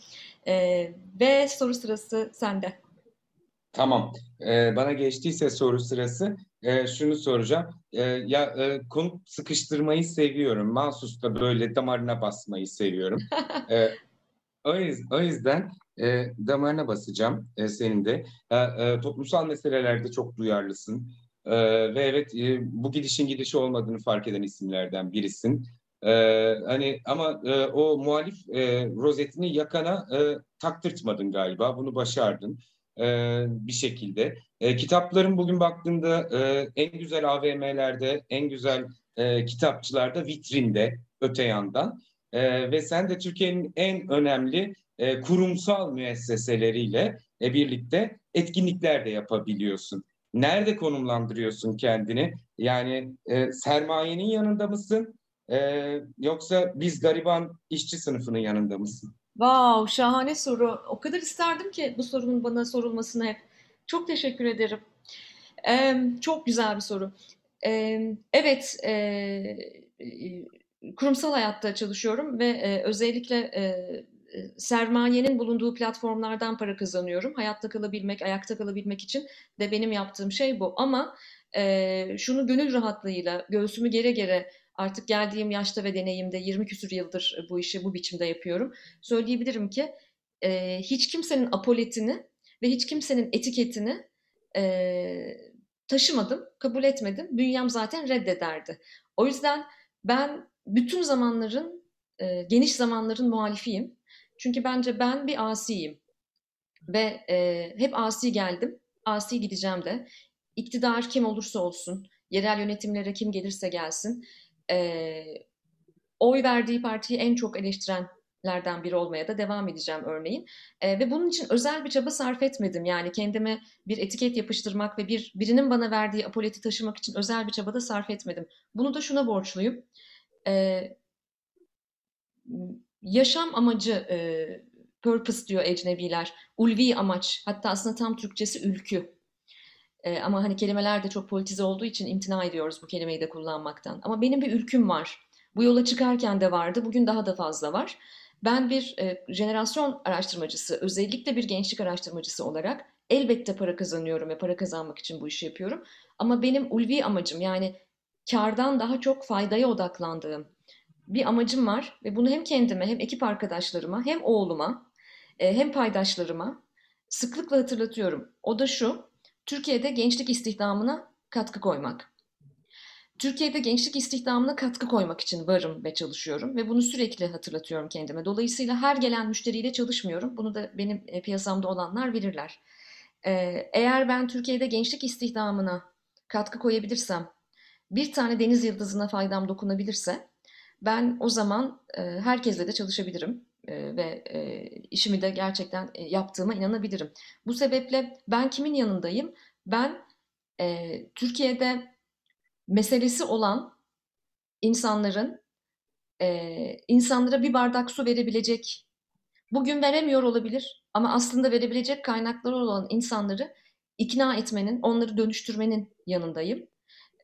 E, ve soru sırası sende. Tamam. Ee, bana geçtiyse soru sırası e, şunu soracağım. E, ya e, konuk sıkıştırmayı seviyorum. Mahsus da böyle damarına basmayı seviyorum. e, o, yüzden, o yüzden e, damarına basacağım e, senin de. E, e, toplumsal meselelerde çok duyarlısın. E, ve evet e, bu gidişin gidişi olmadığını fark eden isimlerden birisin. E, hani ama e, o muhalif e, rozetini yakana e, taktırtmadın galiba. Bunu başardın e, bir şekilde. E, kitapların bugün baktığında e, en güzel AVM'lerde, en güzel e, kitapçılarda, vitrinde öte yandan. E, ve sen de Türkiye'nin en önemli e, kurumsal müesseseleriyle e, birlikte etkinlikler de yapabiliyorsun. Nerede konumlandırıyorsun kendini? Yani e, sermayenin yanında mısın? E, yoksa biz gariban işçi sınıfının yanında mısın? Wow, şahane soru. O kadar isterdim ki bu sorunun bana sorulmasını hep. Çok teşekkür ederim. Ee, çok güzel bir soru. Ee, evet, e, e, kurumsal hayatta çalışıyorum ve e, özellikle e, sermayenin bulunduğu platformlardan para kazanıyorum. Hayatta kalabilmek, ayakta kalabilmek için de benim yaptığım şey bu. Ama e, şunu gönül rahatlığıyla, göğsümü gere gere artık geldiğim yaşta ve deneyimde 20 küsur yıldır bu işi bu biçimde yapıyorum. Söyleyebilirim ki e, hiç kimsenin apoletini ve hiç kimsenin etiketini e, taşımadım, kabul etmedim. Bünyem zaten reddederdi. O yüzden ben bütün zamanların, e, geniş zamanların muhalifiyim. Çünkü bence ben bir asiyim. Ve e, hep asi geldim, asi gideceğim de. İktidar kim olursa olsun, yerel yönetimlere kim gelirse gelsin, e, oy verdiği partiyi en çok eleştirenlerden biri olmaya da devam edeceğim örneğin. E, ve bunun için özel bir çaba sarf etmedim. Yani kendime bir etiket yapıştırmak ve bir birinin bana verdiği apoleti taşımak için özel bir çaba da sarf etmedim. Bunu da şuna borçluyum. E, yaşam amacı e, purpose diyor ecnebiler. Ulvi amaç. Hatta aslında tam Türkçesi ülkü. E, ama hani kelimeler de çok politize olduğu için imtina ediyoruz bu kelimeyi de kullanmaktan. Ama benim bir ülküm var. Bu yola çıkarken de vardı. Bugün daha da fazla var. Ben bir e, jenerasyon araştırmacısı, özellikle bir gençlik araştırmacısı olarak elbette para kazanıyorum ve para kazanmak için bu işi yapıyorum. Ama benim ulvi amacım yani kardan daha çok faydaya odaklandığım bir amacım var ve bunu hem kendime hem ekip arkadaşlarıma hem oğluma hem paydaşlarıma sıklıkla hatırlatıyorum. O da şu, Türkiye'de gençlik istihdamına katkı koymak. Türkiye'de gençlik istihdamına katkı koymak için varım ve çalışıyorum ve bunu sürekli hatırlatıyorum kendime. Dolayısıyla her gelen müşteriyle çalışmıyorum. Bunu da benim e, piyasamda olanlar bilirler. Ee, eğer ben Türkiye'de gençlik istihdamına katkı koyabilirsem bir tane deniz yıldızına faydam dokunabilirse ben o zaman e, herkesle de çalışabilirim e, ve işimi de gerçekten yaptığıma inanabilirim. Bu sebeple ben kimin yanındayım? Ben Türkiye'de meselesi olan insanların insanlara bir bardak su verebilecek, bugün veremiyor olabilir ama aslında verebilecek kaynakları olan insanları ikna etmenin, onları dönüştürmenin yanındayım.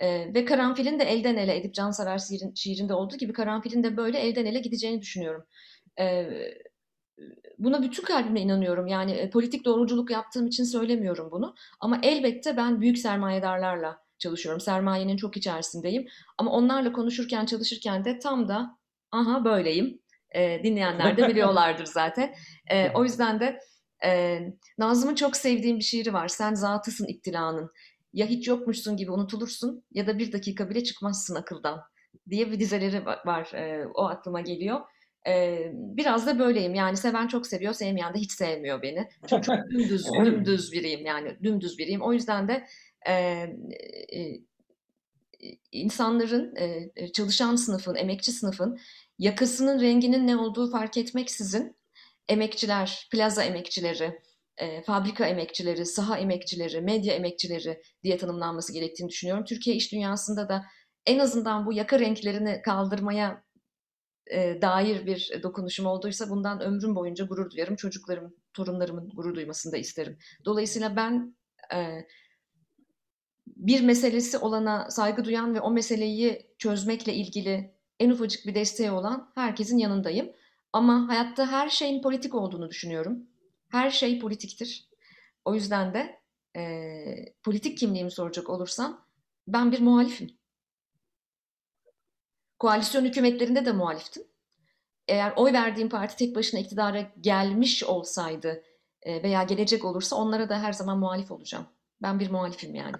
E, ve karanfilin de elden ele Edip Cansever şiirin, şiirinde olduğu gibi karanfilin de böyle elden ele gideceğini düşünüyorum. E, buna bütün kalbimle inanıyorum. Yani e, politik doğruculuk yaptığım için söylemiyorum bunu. Ama elbette ben büyük sermayedarlarla çalışıyorum. Sermayenin çok içerisindeyim. Ama onlarla konuşurken, çalışırken de tam da aha böyleyim. E, dinleyenler de biliyorlardır zaten. E, o yüzden de e, Nazım'ın çok sevdiğim bir şiiri var. Sen zatısın iktilanın. Ya hiç yokmuşsun gibi unutulursun ya da bir dakika bile çıkmazsın akıldan diye bir dizeleri var. E, o aklıma geliyor. E, biraz da böyleyim. Yani seven çok seviyor, sevmeyen de hiç sevmiyor beni. Çok, çok dümdüz, dümdüz biriyim yani. Dümdüz biriyim. O yüzden de e, e, insanların, e, çalışan sınıfın, emekçi sınıfın yakasının renginin ne olduğu fark etmeksizin emekçiler, plaza emekçileri, e, fabrika emekçileri, saha emekçileri, medya emekçileri diye tanımlanması gerektiğini düşünüyorum. Türkiye iş dünyasında da en azından bu yaka renklerini kaldırmaya e, dair bir dokunuşum olduysa bundan ömrüm boyunca gurur duyarım. Çocuklarım, torunlarımın gurur duymasını da isterim. Dolayısıyla ben e, bir meselesi olana saygı duyan ve o meseleyi çözmekle ilgili en ufacık bir desteği olan herkesin yanındayım. Ama hayatta her şeyin politik olduğunu düşünüyorum. Her şey politiktir. O yüzden de e, politik kimliğimi soracak olursam ben bir muhalifim. Koalisyon hükümetlerinde de muhaliftim. Eğer oy verdiğim parti tek başına iktidara gelmiş olsaydı e, veya gelecek olursa onlara da her zaman muhalif olacağım. Ben bir muhalifim yani.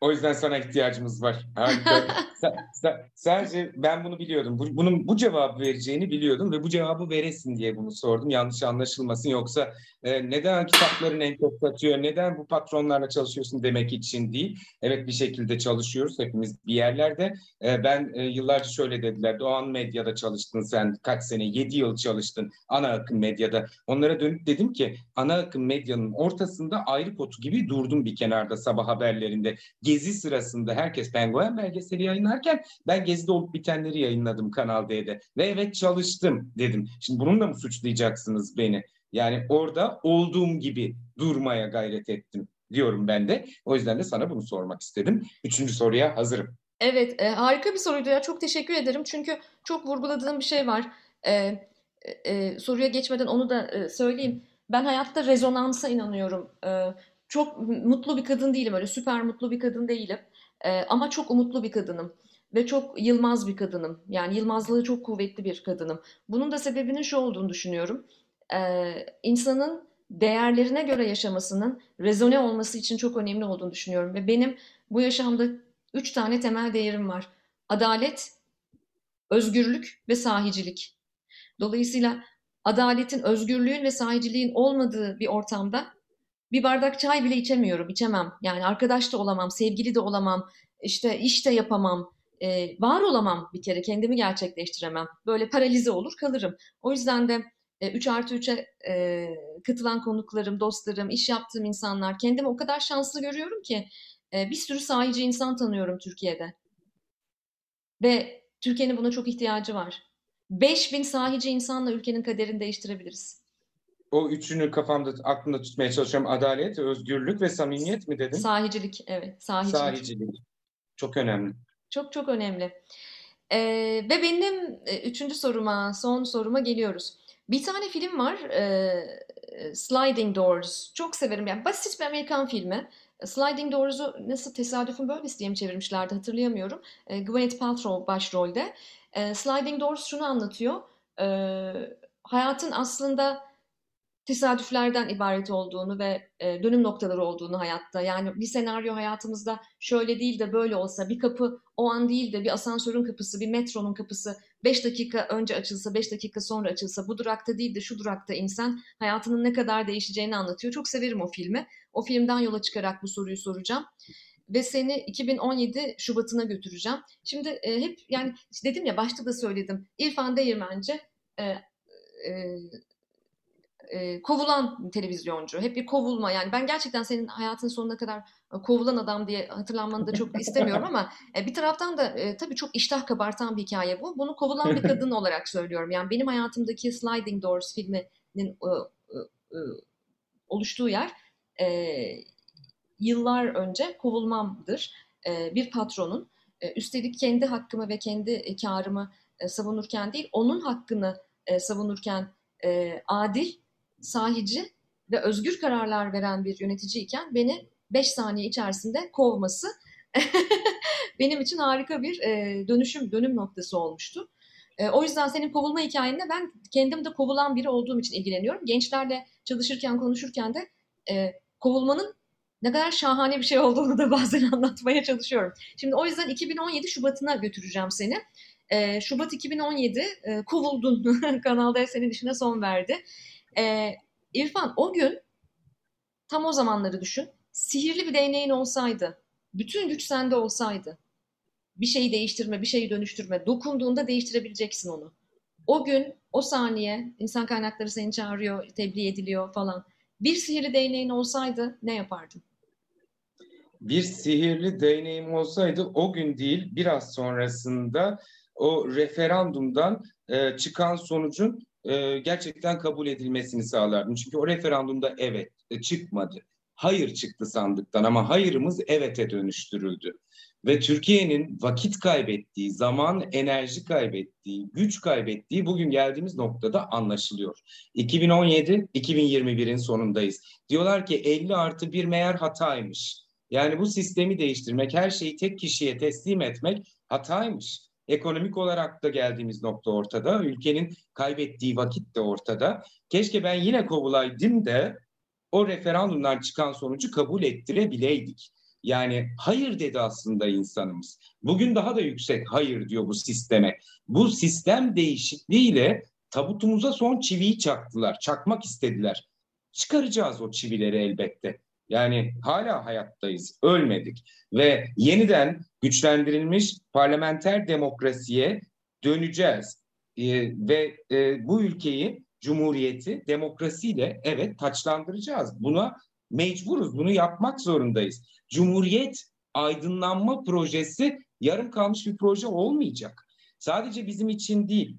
O yüzden sana ihtiyacımız var. Harika. sadece ben bunu biliyordum. Bu, bunun bu cevabı vereceğini biliyordum ve bu cevabı veresin diye bunu sordum. Yanlış anlaşılmasın. Yoksa e, neden kitapların en çok satıyor, neden bu patronlarla çalışıyorsun demek için değil. Evet bir şekilde çalışıyoruz hepimiz bir yerlerde. E, ben e, yıllarca şöyle dediler. Doğan Medya'da çalıştın sen kaç sene? Yedi yıl çalıştın ana akım medyada. Onlara dönüp dedim ki ana akım medyanın ortasında ayrı potu gibi durdum bir kenarda sabah haberlerinde Gezi sırasında herkes penguen belgeseli yayınlarken ben Gezi'de olup bitenleri yayınladım Kanal D'de. Ve evet çalıştım dedim. Şimdi bununla mı suçlayacaksınız beni? Yani orada olduğum gibi durmaya gayret ettim diyorum ben de. O yüzden de sana bunu sormak istedim. Üçüncü soruya hazırım. Evet, e, harika bir soruydu ya. Çok teşekkür ederim. Çünkü çok vurguladığım bir şey var. E, e, e soruya geçmeden onu da e, söyleyeyim. Ben hayatta rezonansa inanıyorum. E, çok mutlu bir kadın değilim öyle süper mutlu bir kadın değilim. E, ama çok umutlu bir kadınım ve çok yılmaz bir kadınım. Yani yılmazlığı çok kuvvetli bir kadınım. Bunun da sebebinin şu olduğunu düşünüyorum. E, insanın değerlerine göre yaşamasının rezone olması için çok önemli olduğunu düşünüyorum. Ve benim bu yaşamda üç tane temel değerim var. Adalet, özgürlük ve sahicilik. Dolayısıyla adaletin, özgürlüğün ve sahiciliğin olmadığı bir ortamda bir bardak çay bile içemiyorum, içemem. Yani arkadaş da olamam, sevgili de olamam, işte iş de yapamam, e, var olamam bir kere, kendimi gerçekleştiremem. Böyle paralize olur kalırım. O yüzden de e, 3 artı 3'e e, katılan konuklarım, dostlarım, iş yaptığım insanlar, kendimi o kadar şanslı görüyorum ki e, bir sürü sahici insan tanıyorum Türkiye'de. Ve Türkiye'nin buna çok ihtiyacı var. 5000 sahici insanla ülkenin kaderini değiştirebiliriz o üçünü kafamda aklımda tutmaya çalışıyorum. Adalet, özgürlük ve samimiyet mi dedin? Sahicilik, evet. Sahicilik. Sahicilik. Çok önemli. Çok çok önemli. Ee, ve benim e, üçüncü soruma, son soruma geliyoruz. Bir tane film var, e, Sliding Doors. Çok severim. Yani basit bir Amerikan filmi. Sliding Doors'u nasıl tesadüfün böylesi diye mi çevirmişlerdi hatırlayamıyorum. E, Gwyneth Paltrow başrolde. E, Sliding Doors şunu anlatıyor. E, hayatın aslında tesadüflerden ibaret olduğunu ve e, dönüm noktaları olduğunu hayatta. Yani bir senaryo hayatımızda şöyle değil de böyle olsa bir kapı o an değil de bir asansörün kapısı, bir metronun kapısı 5 dakika önce açılsa, 5 dakika sonra açılsa bu durakta değil de şu durakta insan hayatının ne kadar değişeceğini anlatıyor. Çok severim o filmi. O filmden yola çıkarak bu soruyu soracağım. ve seni 2017 Şubat'ına götüreceğim. Şimdi e, hep yani dedim ya başta da söyledim. İrfan Değirmenci e, e, e, kovulan televizyoncu. Hep bir kovulma. Yani ben gerçekten senin hayatın sonuna kadar kovulan adam diye hatırlanmanı da çok istemiyorum ama e, bir taraftan da e, tabii çok iştah kabartan bir hikaye bu. Bunu kovulan bir kadın olarak söylüyorum. Yani benim hayatımdaki Sliding Doors filminin e, e, e, oluştuğu yer e, yıllar önce kovulmamdır. E, bir patronun e, üstelik kendi hakkımı ve kendi e, karımı e, savunurken değil, onun hakkını e, savunurken e, adil sahici ve özgür kararlar veren bir yöneticiyken beni 5 saniye içerisinde kovması benim için harika bir e, dönüşüm, dönüm noktası olmuştu. E, o yüzden senin kovulma hikayenle ben kendim de kovulan biri olduğum için ilgileniyorum. Gençlerle çalışırken, konuşurken de e, kovulmanın ne kadar şahane bir şey olduğunu da bazen anlatmaya çalışıyorum. Şimdi o yüzden 2017 Şubat'ına götüreceğim seni. E, Şubat 2017 e, kovuldun. Kanalda senin işine son verdi. E, İrfan o gün tam o zamanları düşün. Sihirli bir değneğin olsaydı, bütün güç sende olsaydı, bir şeyi değiştirme, bir şeyi dönüştürme, dokunduğunda değiştirebileceksin onu. O gün, o saniye, insan kaynakları seni çağırıyor, tebliğ ediliyor falan. Bir sihirli değneğin olsaydı ne yapardın? Bir sihirli değneğim olsaydı o gün değil, biraz sonrasında o referandumdan e, çıkan sonucun e, gerçekten kabul edilmesini sağlardım. Çünkü o referandumda evet e, çıkmadı. Hayır çıktı sandıktan ama hayırımız evete dönüştürüldü. Ve Türkiye'nin vakit kaybettiği, zaman, enerji kaybettiği, güç kaybettiği bugün geldiğimiz noktada anlaşılıyor. 2017-2021'in sonundayız. Diyorlar ki 50 artı bir meğer hataymış. Yani bu sistemi değiştirmek, her şeyi tek kişiye teslim etmek hataymış. Ekonomik olarak da geldiğimiz nokta ortada. Ülkenin kaybettiği vakit de ortada. Keşke ben yine kovulaydım da o referandumdan çıkan sonucu kabul ettirebileydik. Yani hayır dedi aslında insanımız. Bugün daha da yüksek hayır diyor bu sisteme. Bu sistem değişikliğiyle tabutumuza son çiviyi çaktılar. Çakmak istediler. Çıkaracağız o çivileri elbette. Yani hala hayattayız, ölmedik ve yeniden güçlendirilmiş parlamenter demokrasiye döneceğiz. Ee, ve e, bu ülkeyi, cumhuriyeti demokrasiyle evet taçlandıracağız. Buna mecburuz, bunu yapmak zorundayız. Cumhuriyet aydınlanma projesi yarım kalmış bir proje olmayacak. Sadece bizim için değil,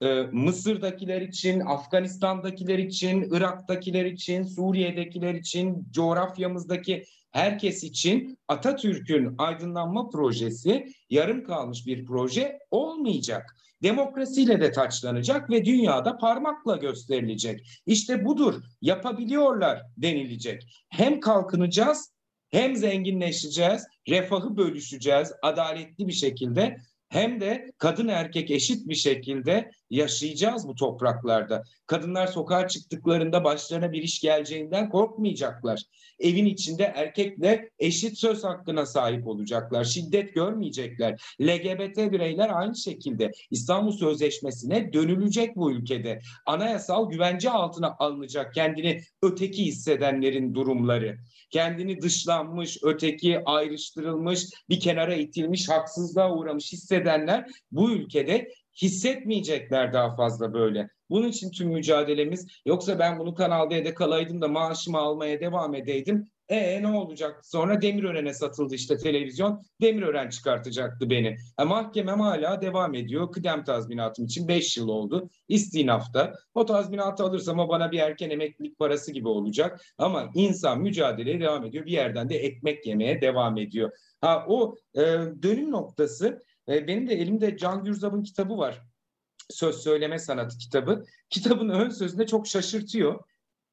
e, Mısır'dakiler için, Afganistan'dakiler için, Irak'takiler için, Suriye'dekiler için, coğrafyamızdaki herkes için Atatürk'ün aydınlanma projesi yarım kalmış bir proje olmayacak. Demokrasiyle de taçlanacak ve dünyada parmakla gösterilecek. İşte budur, yapabiliyorlar denilecek. Hem kalkınacağız hem zenginleşeceğiz, refahı bölüşeceğiz adaletli bir şekilde hem de kadın erkek eşit bir şekilde yaşayacağız bu topraklarda. Kadınlar sokağa çıktıklarında başlarına bir iş geleceğinden korkmayacaklar. Evin içinde erkekle eşit söz hakkına sahip olacaklar. Şiddet görmeyecekler. LGBT bireyler aynı şekilde İstanbul Sözleşmesi'ne dönülecek bu ülkede. Anayasal güvence altına alınacak kendini öteki hissedenlerin durumları kendini dışlanmış, öteki ayrıştırılmış, bir kenara itilmiş, haksızlığa uğramış hissedenler bu ülkede hissetmeyecekler daha fazla böyle. Bunun için tüm mücadelemiz yoksa ben bunu Kanal D'de kalaydım da maaşımı almaya devam edeydim. E ne olacak? Sonra Demirören'e satıldı işte televizyon. Demirören çıkartacaktı beni. E, mahkemem hala devam ediyor. Kıdem tazminatım için 5 yıl oldu. İstinafta. O tazminatı alırsam o bana bir erken emeklilik parası gibi olacak. Ama insan mücadeleye devam ediyor. Bir yerden de ekmek yemeye devam ediyor. Ha o e, dönüm noktası e, benim de elimde Can Gürzap'ın kitabı var. Söz Söyleme Sanatı kitabı. Kitabın ön sözünde çok şaşırtıyor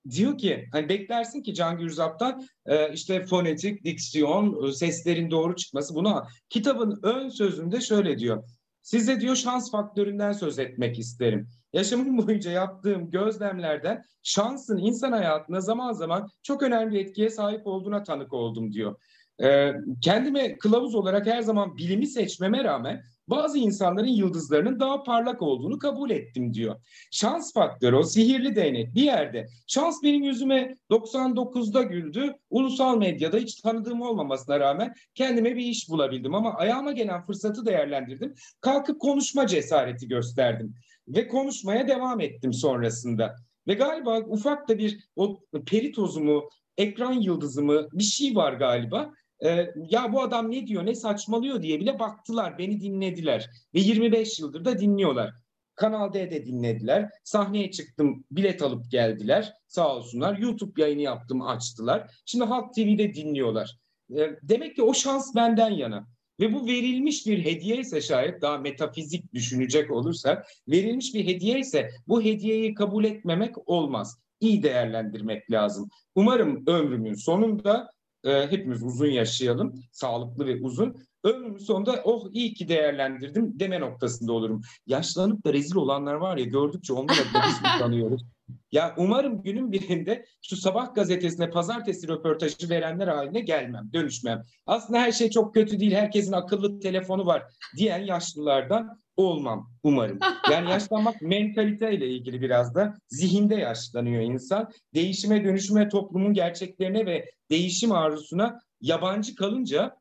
diyor ki hani beklersin ki Can Gürzap'tan e, işte fonetik, diksiyon, e, seslerin doğru çıkması buna kitabın ön sözünde şöyle diyor. Size diyor şans faktöründen söz etmek isterim. Yaşamım boyunca yaptığım gözlemlerden şansın insan hayatına zaman zaman çok önemli etkiye sahip olduğuna tanık oldum diyor. E, kendime kılavuz olarak her zaman bilimi seçmeme rağmen bazı insanların yıldızlarının daha parlak olduğunu kabul ettim diyor. Şans faktörü o sihirli değnek bir yerde. Şans benim yüzüme 99'da güldü. Ulusal medyada hiç tanıdığım olmamasına rağmen kendime bir iş bulabildim ama ayağıma gelen fırsatı değerlendirdim. Kalkıp konuşma cesareti gösterdim ve konuşmaya devam ettim sonrasında. Ve galiba ufak da bir o peri tozumu, ekran yıldızımı bir şey var galiba e, ya bu adam ne diyor ne saçmalıyor diye bile baktılar beni dinlediler ve 25 yıldır da dinliyorlar. Kanal D'de dinlediler. Sahneye çıktım, bilet alıp geldiler. Sağ olsunlar. YouTube yayını yaptım, açtılar. Şimdi Halk TV'de dinliyorlar. E, demek ki o şans benden yana. Ve bu verilmiş bir hediye ise şayet daha metafizik düşünecek olursak verilmiş bir hediye ise bu hediyeyi kabul etmemek olmaz. İyi değerlendirmek lazım. Umarım ömrümün sonunda e, hepimiz uzun yaşayalım, sağlıklı ve uzun. Ömrümün sonunda oh iyi ki değerlendirdim deme noktasında olurum. Yaşlanıp da rezil olanlar var ya gördükçe onlara da biz tanıyoruz. Ya umarım günün birinde şu sabah gazetesine pazartesi röportajı verenler haline gelmem, dönüşmem. Aslında her şey çok kötü değil, herkesin akıllı telefonu var diyen yaşlılardan olmam umarım. Yani yaşlanmak mentaliteyle ilgili biraz da zihinde yaşlanıyor insan. Değişime dönüşüme toplumun gerçeklerine ve değişim arzusuna yabancı kalınca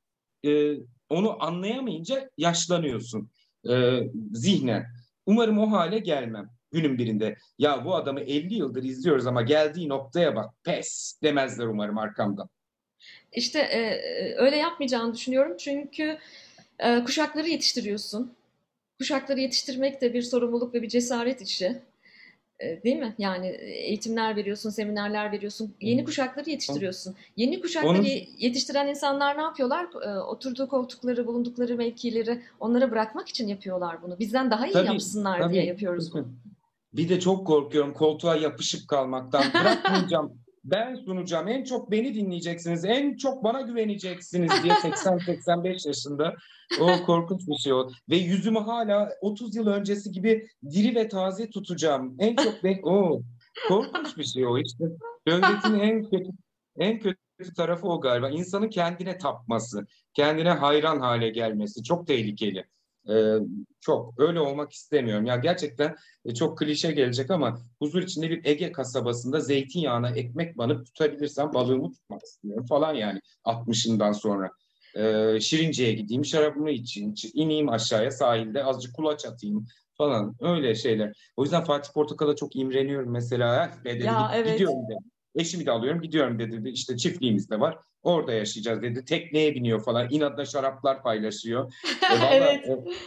e, onu anlayamayınca yaşlanıyorsun e, zihnen. Umarım o hale gelmem günün birinde. Ya bu adamı 50 yıldır izliyoruz ama geldiği noktaya bak pes demezler umarım arkamdan. İşte e, öyle yapmayacağını düşünüyorum çünkü e, kuşakları yetiştiriyorsun kuşakları yetiştirmek de bir sorumluluk ve bir cesaret işi. E, değil mi? Yani eğitimler veriyorsun, seminerler veriyorsun. Yeni kuşakları yetiştiriyorsun. Yeni kuşakları Onu... yetiştiren insanlar ne yapıyorlar? E, oturduğu koltukları, bulundukları mevkileri onlara bırakmak için yapıyorlar bunu. Bizden daha iyi tabii, yapsınlar tabii. diye yapıyoruz bunu. Bir de çok korkuyorum koltuğa yapışıp kalmaktan. Bırakmayacağım ben sunacağım. En çok beni dinleyeceksiniz. En çok bana güveneceksiniz diye 80-85 yaşında. O korkunç bir şey o. Ve yüzümü hala 30 yıl öncesi gibi diri ve taze tutacağım. En çok ben... O korkunç bir şey o işte. Şöhretin en kötü en kötü tarafı o galiba. İnsanın kendine tapması, kendine hayran hale gelmesi çok tehlikeli. Ee, çok öyle olmak istemiyorum. Ya gerçekten e, çok klişe gelecek ama huzur içinde bir Ege kasabasında zeytinyağına ekmek banıp tutabilirsem balığımı tutmak istiyorum falan yani 60'ından sonra. Ee, Şirince'ye gideyim, şarabımı içeyim, ineyim aşağıya sahilde azıcık kulaç atayım falan öyle şeyler. O yüzden Fatih Portakal'a çok imreniyorum mesela. Ya, evet. Gidiyorum de. Eşimi de alıyorum gidiyorum dedi. İşte çiftliğimiz de var. Orada yaşayacağız dedi. Tekneye biniyor falan. İnadına şaraplar paylaşıyor. e, vallahi, evet.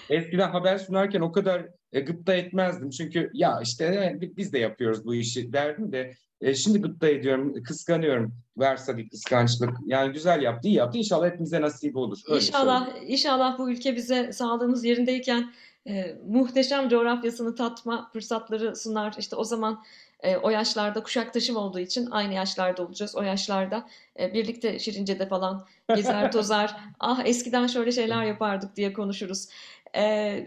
E, eskiden haber sunarken o kadar e, gıpta etmezdim. Çünkü ya işte e, biz de yapıyoruz bu işi derdim de e, şimdi gıpta ediyorum, kıskanıyorum. Varsa bir kıskançlık. Yani güzel yaptı, iyi yaptı. İnşallah hepimize nasip olur. Öyle inşallah, söyleyeyim. inşallah bu ülke bize sağlığımız yerindeyken e, muhteşem coğrafyasını tatma fırsatları sunar. İşte o zaman e, o yaşlarda kuşak taşım olduğu için aynı yaşlarda olacağız. O yaşlarda e, birlikte Şirince'de falan gezer tozar. ah eskiden şöyle şeyler yapardık diye konuşuruz. E,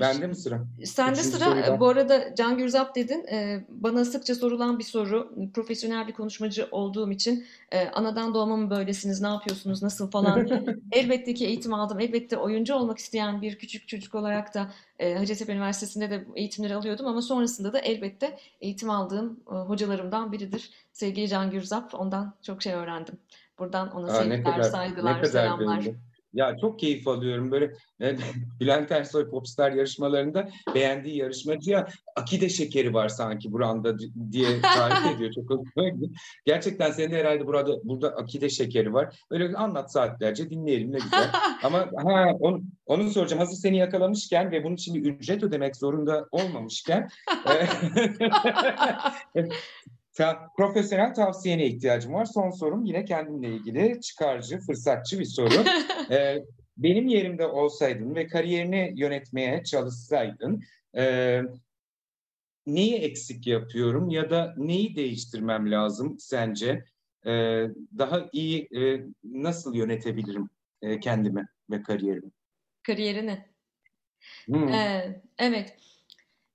Bende mi sıra? Sende sıra. Sorudan. Bu arada Can Gürzap dedin. E, bana sıkça sorulan bir soru. Profesyonel bir konuşmacı olduğum için e, anadan doğma mı böylesiniz, ne yapıyorsunuz, nasıl falan. elbette ki eğitim aldım. Elbette oyuncu olmak isteyen bir küçük çocuk olarak da e, Hacettepe Üniversitesi'nde de eğitimleri alıyordum. Ama sonrasında da elbette eğitim aldığım e, hocalarımdan biridir. Sevgili Can Gürzap. Ondan çok şey öğrendim. Buradan ona sevgiler, saygılar, selamlar. Belli. Ya çok keyif alıyorum böyle e, Bülent Ersoy Popstar yarışmalarında beğendiği yarışmacıya akide şekeri var sanki buranda diye tarif ediyor. Çok Gerçekten senin de herhalde burada burada akide şekeri var. Öyle anlat saatlerce dinleyelim ne güzel. Ama ha, onu, onu soracağım. Hazır seni yakalamışken ve bunun için bir ücret ödemek zorunda olmamışken e, Ta, profesyonel tavsiyene ihtiyacım var. Son sorum yine kendimle ilgili çıkarcı, fırsatçı bir soru. ee, benim yerimde olsaydın ve kariyerini yönetmeye çalışsaydın e, neyi eksik yapıyorum ya da neyi değiştirmem lazım sence? Ee, daha iyi e, nasıl yönetebilirim e, kendimi ve kariyerimi? Kariyerini. Hmm. Ee, evet.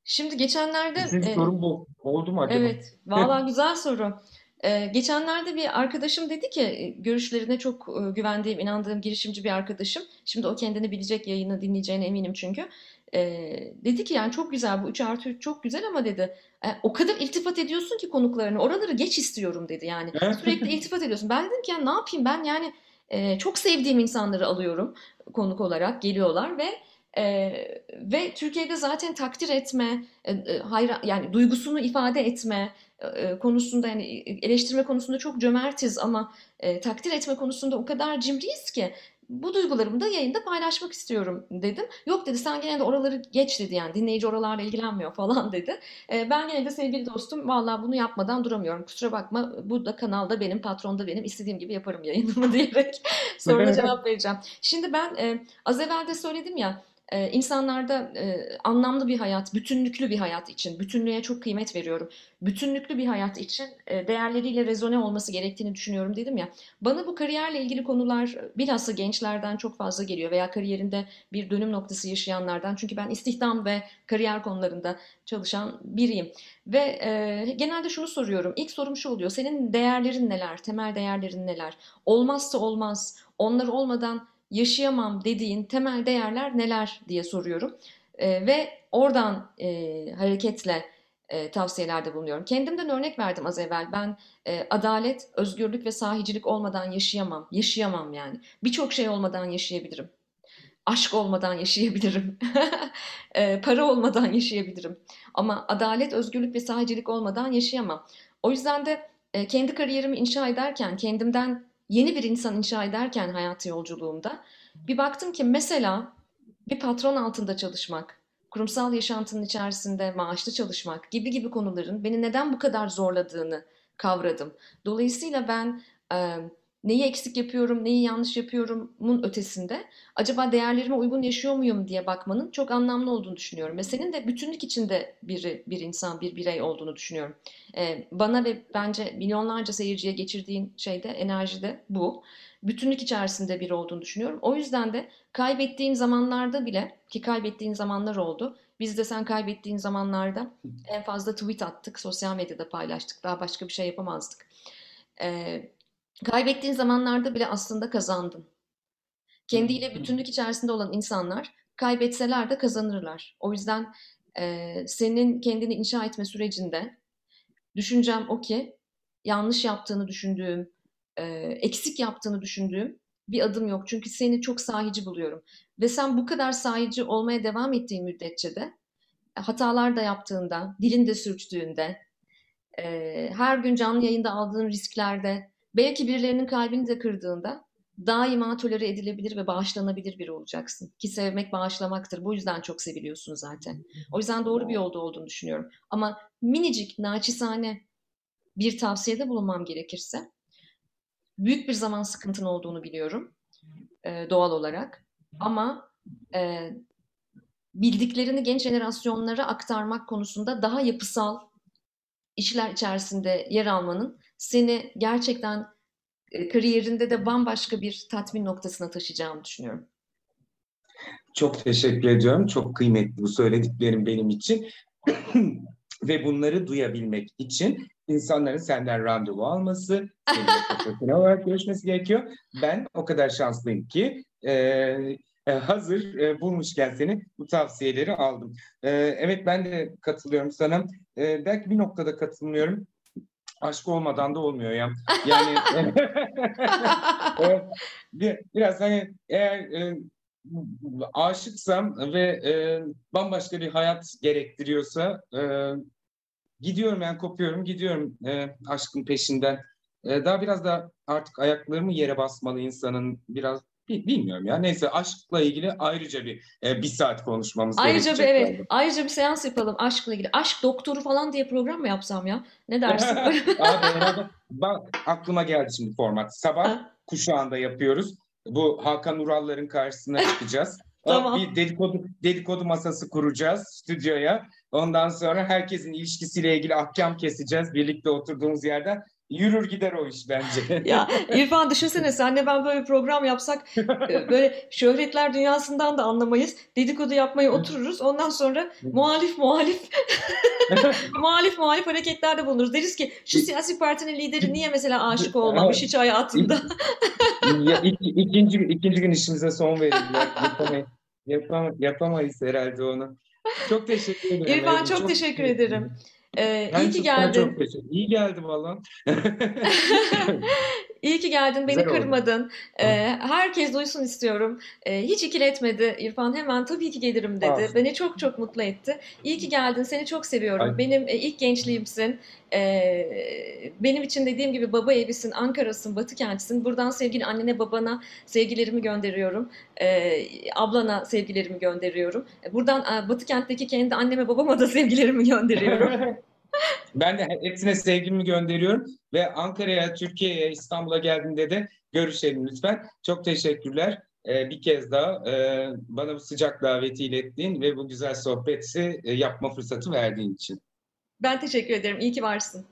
Şimdi geçenlerde... Sizin e, sorun bu. Oldu mu acaba? Evet. Valla güzel soru. Ee, geçenlerde bir arkadaşım dedi ki e, görüşlerine çok e, güvendiğim, inandığım girişimci bir arkadaşım. Şimdi o kendini bilecek yayını dinleyeceğine eminim çünkü. Ee, dedi ki yani çok güzel bu 3 artı 3 çok güzel ama dedi e, o kadar iltifat ediyorsun ki konuklarını oraları geç istiyorum dedi yani sürekli iltifat ediyorsun. Ben dedim ki yani ne yapayım ben yani e, çok sevdiğim insanları alıyorum konuk olarak geliyorlar ve e, ve Türkiye'de zaten takdir etme, e, e, hayra, yani duygusunu ifade etme e, konusunda yani eleştirme konusunda çok cömertiz ama e, takdir etme konusunda o kadar cimriyiz ki bu duygularımı da yayında paylaşmak istiyorum dedim. Yok dedi sen gene de oraları geç dedi yani dinleyici oralarla ilgilenmiyor falan dedi. E, ben gene de sevgili dostum vallahi bunu yapmadan duramıyorum. Kusura bakma bu da kanalda benim patronda benim istediğim gibi yaparım yayınımı diyerek soruna cevap vereceğim. Şimdi ben e, az evvel de söyledim ya ee, insanlarda e, anlamlı bir hayat, bütünlüklü bir hayat için, bütünlüğe çok kıymet veriyorum. Bütünlüklü bir hayat için e, değerleriyle rezone olması gerektiğini düşünüyorum dedim ya. Bana bu kariyerle ilgili konular bilhassa gençlerden çok fazla geliyor veya kariyerinde bir dönüm noktası yaşayanlardan. Çünkü ben istihdam ve kariyer konularında çalışan biriyim. Ve e, genelde şunu soruyorum. İlk sorum şu oluyor. Senin değerlerin neler? Temel değerlerin neler? Olmazsa olmaz. Onlar olmadan yaşayamam dediğin temel değerler neler diye soruyorum. E, ve oradan e, hareketle e, tavsiyelerde bulunuyorum. Kendimden örnek verdim az evvel. Ben e, adalet, özgürlük ve sahicilik olmadan yaşayamam. Yaşayamam yani. Birçok şey olmadan yaşayabilirim. Aşk olmadan yaşayabilirim. e, para olmadan yaşayabilirim. Ama adalet, özgürlük ve sahicilik olmadan yaşayamam. O yüzden de e, kendi kariyerimi inşa ederken, kendimden yeni bir insan inşa ederken hayatı yolculuğumda bir baktım ki mesela bir patron altında çalışmak, kurumsal yaşantının içerisinde maaşlı çalışmak gibi gibi konuların beni neden bu kadar zorladığını kavradım. Dolayısıyla ben neyi eksik yapıyorum, neyi yanlış yapıyorumun ötesinde acaba değerlerime uygun yaşıyor muyum diye bakmanın çok anlamlı olduğunu düşünüyorum. Ve senin de bütünlük içinde bir, bir insan, bir birey olduğunu düşünüyorum. Ee, bana ve bence milyonlarca seyirciye geçirdiğin şeyde, enerjide bu. Bütünlük içerisinde bir olduğunu düşünüyorum. O yüzden de kaybettiğin zamanlarda bile, ki kaybettiğin zamanlar oldu, biz de sen kaybettiğin zamanlarda en fazla tweet attık, sosyal medyada paylaştık. Daha başka bir şey yapamazdık. Ee, Kaybettiğin zamanlarda bile aslında kazandın. Kendiyle bütünlük içerisinde olan insanlar kaybetseler de kazanırlar. O yüzden e, senin kendini inşa etme sürecinde düşüncem o ki yanlış yaptığını düşündüğüm, e, eksik yaptığını düşündüğüm bir adım yok. Çünkü seni çok sahici buluyorum. Ve sen bu kadar sahici olmaya devam ettiğin müddetçe de hatalar da yaptığında, dilinde sürçtüğünde, e, her gün canlı yayında aldığın risklerde, Belki birilerinin kalbini de kırdığında daima tolere edilebilir ve bağışlanabilir biri olacaksın. Ki sevmek bağışlamaktır. Bu yüzden çok seviliyorsun zaten. O yüzden doğru bir yolda olduğunu düşünüyorum. Ama minicik, naçizane bir tavsiyede bulunmam gerekirse büyük bir zaman sıkıntın olduğunu biliyorum e, doğal olarak. Ama e, bildiklerini genç jenerasyonlara aktarmak konusunda daha yapısal işler içerisinde yer almanın seni gerçekten e, kariyerinde de bambaşka bir tatmin noktasına taşıyacağını düşünüyorum. Çok teşekkür ediyorum. Çok kıymetli bu söylediklerim benim için. Ve bunları duyabilmek için insanların senden randevu alması, seninle olarak görüşmesi gerekiyor. Ben o kadar şanslıyım ki e, e, hazır e, bulmuşken seni bu tavsiyeleri aldım. E, evet ben de katılıyorum sana. E, belki bir noktada katılmıyorum aşk olmadan da olmuyor ya. Yani bir, biraz hani eğer e, aşıksam ve e, bambaşka bir hayat gerektiriyorsa e, gidiyorum yani kopuyorum gidiyorum e, aşkın peşinden. E, daha biraz da artık ayaklarımı yere basmalı insanın biraz Bilmiyorum ya. Neyse aşkla ilgili ayrıca bir bir saat konuşmamız ayrıca gerekecek. Ayrıca bir evet. Ayrıca bir seans yapalım aşkla ilgili. Aşk doktoru falan diye program mı yapsam ya? Ne dersin? Abi, bak aklıma geldi şimdi format. Sabah kuşağında yapıyoruz. Bu Hakan Uralların karşısına çıkacağız. tamam. Bir dedikodu, dedikodu masası kuracağız stüdyoya. Ondan sonra herkesin ilişkisiyle ilgili ahkam keseceğiz birlikte oturduğumuz yerden. Yürür gider o iş bence. Ya İrfan düşünsene senle ben böyle bir program yapsak e, böyle şöhretler dünyasından da anlamayız. Dedikodu yapmaya otururuz. Ondan sonra muhalif muhalif muhalif muhalif hareketlerde bulunuruz. Deriz ki şu siyasi partinin lideri niye mesela aşık olmamış hiç hayatında? Ya, iki- ikinci, ikinci gün işimize son verirler. Yapamayız, yapam- yapamayız herhalde onu. Çok teşekkür ederim. İrfan Ebru, çok teşekkür ederim. Ee, Ben iyi ki geldin. Çok teşekkür. İyi geldi valla. İyi ki geldin, beni Güzel oldu. kırmadın. Ee, herkes duysun istiyorum. Ee, hiç ikiletmedi İrfan. Hemen tabii ki gelirim dedi. olsun. Beni çok çok mutlu etti. İyi ki geldin, seni çok seviyorum. Ay. Benim e, ilk gençliğimsin. Ee, benim için dediğim gibi baba evisin, Ankara'sın, Batı kentisin. Buradan sevgili annene, babana sevgilerimi gönderiyorum. Ee, ablana sevgilerimi gönderiyorum. Buradan e, Batı kentteki kendi anneme, babama da sevgilerimi gönderiyorum. Ben de hepsine sevgimi gönderiyorum ve Ankara'ya, Türkiye'ye, İstanbul'a geldiğinde de görüşelim lütfen. Çok teşekkürler. Ee, bir kez daha e, bana bu sıcak daveti ilettiğin ve bu güzel sohbeti e, yapma fırsatı verdiğin için. Ben teşekkür ederim. İyi ki varsın.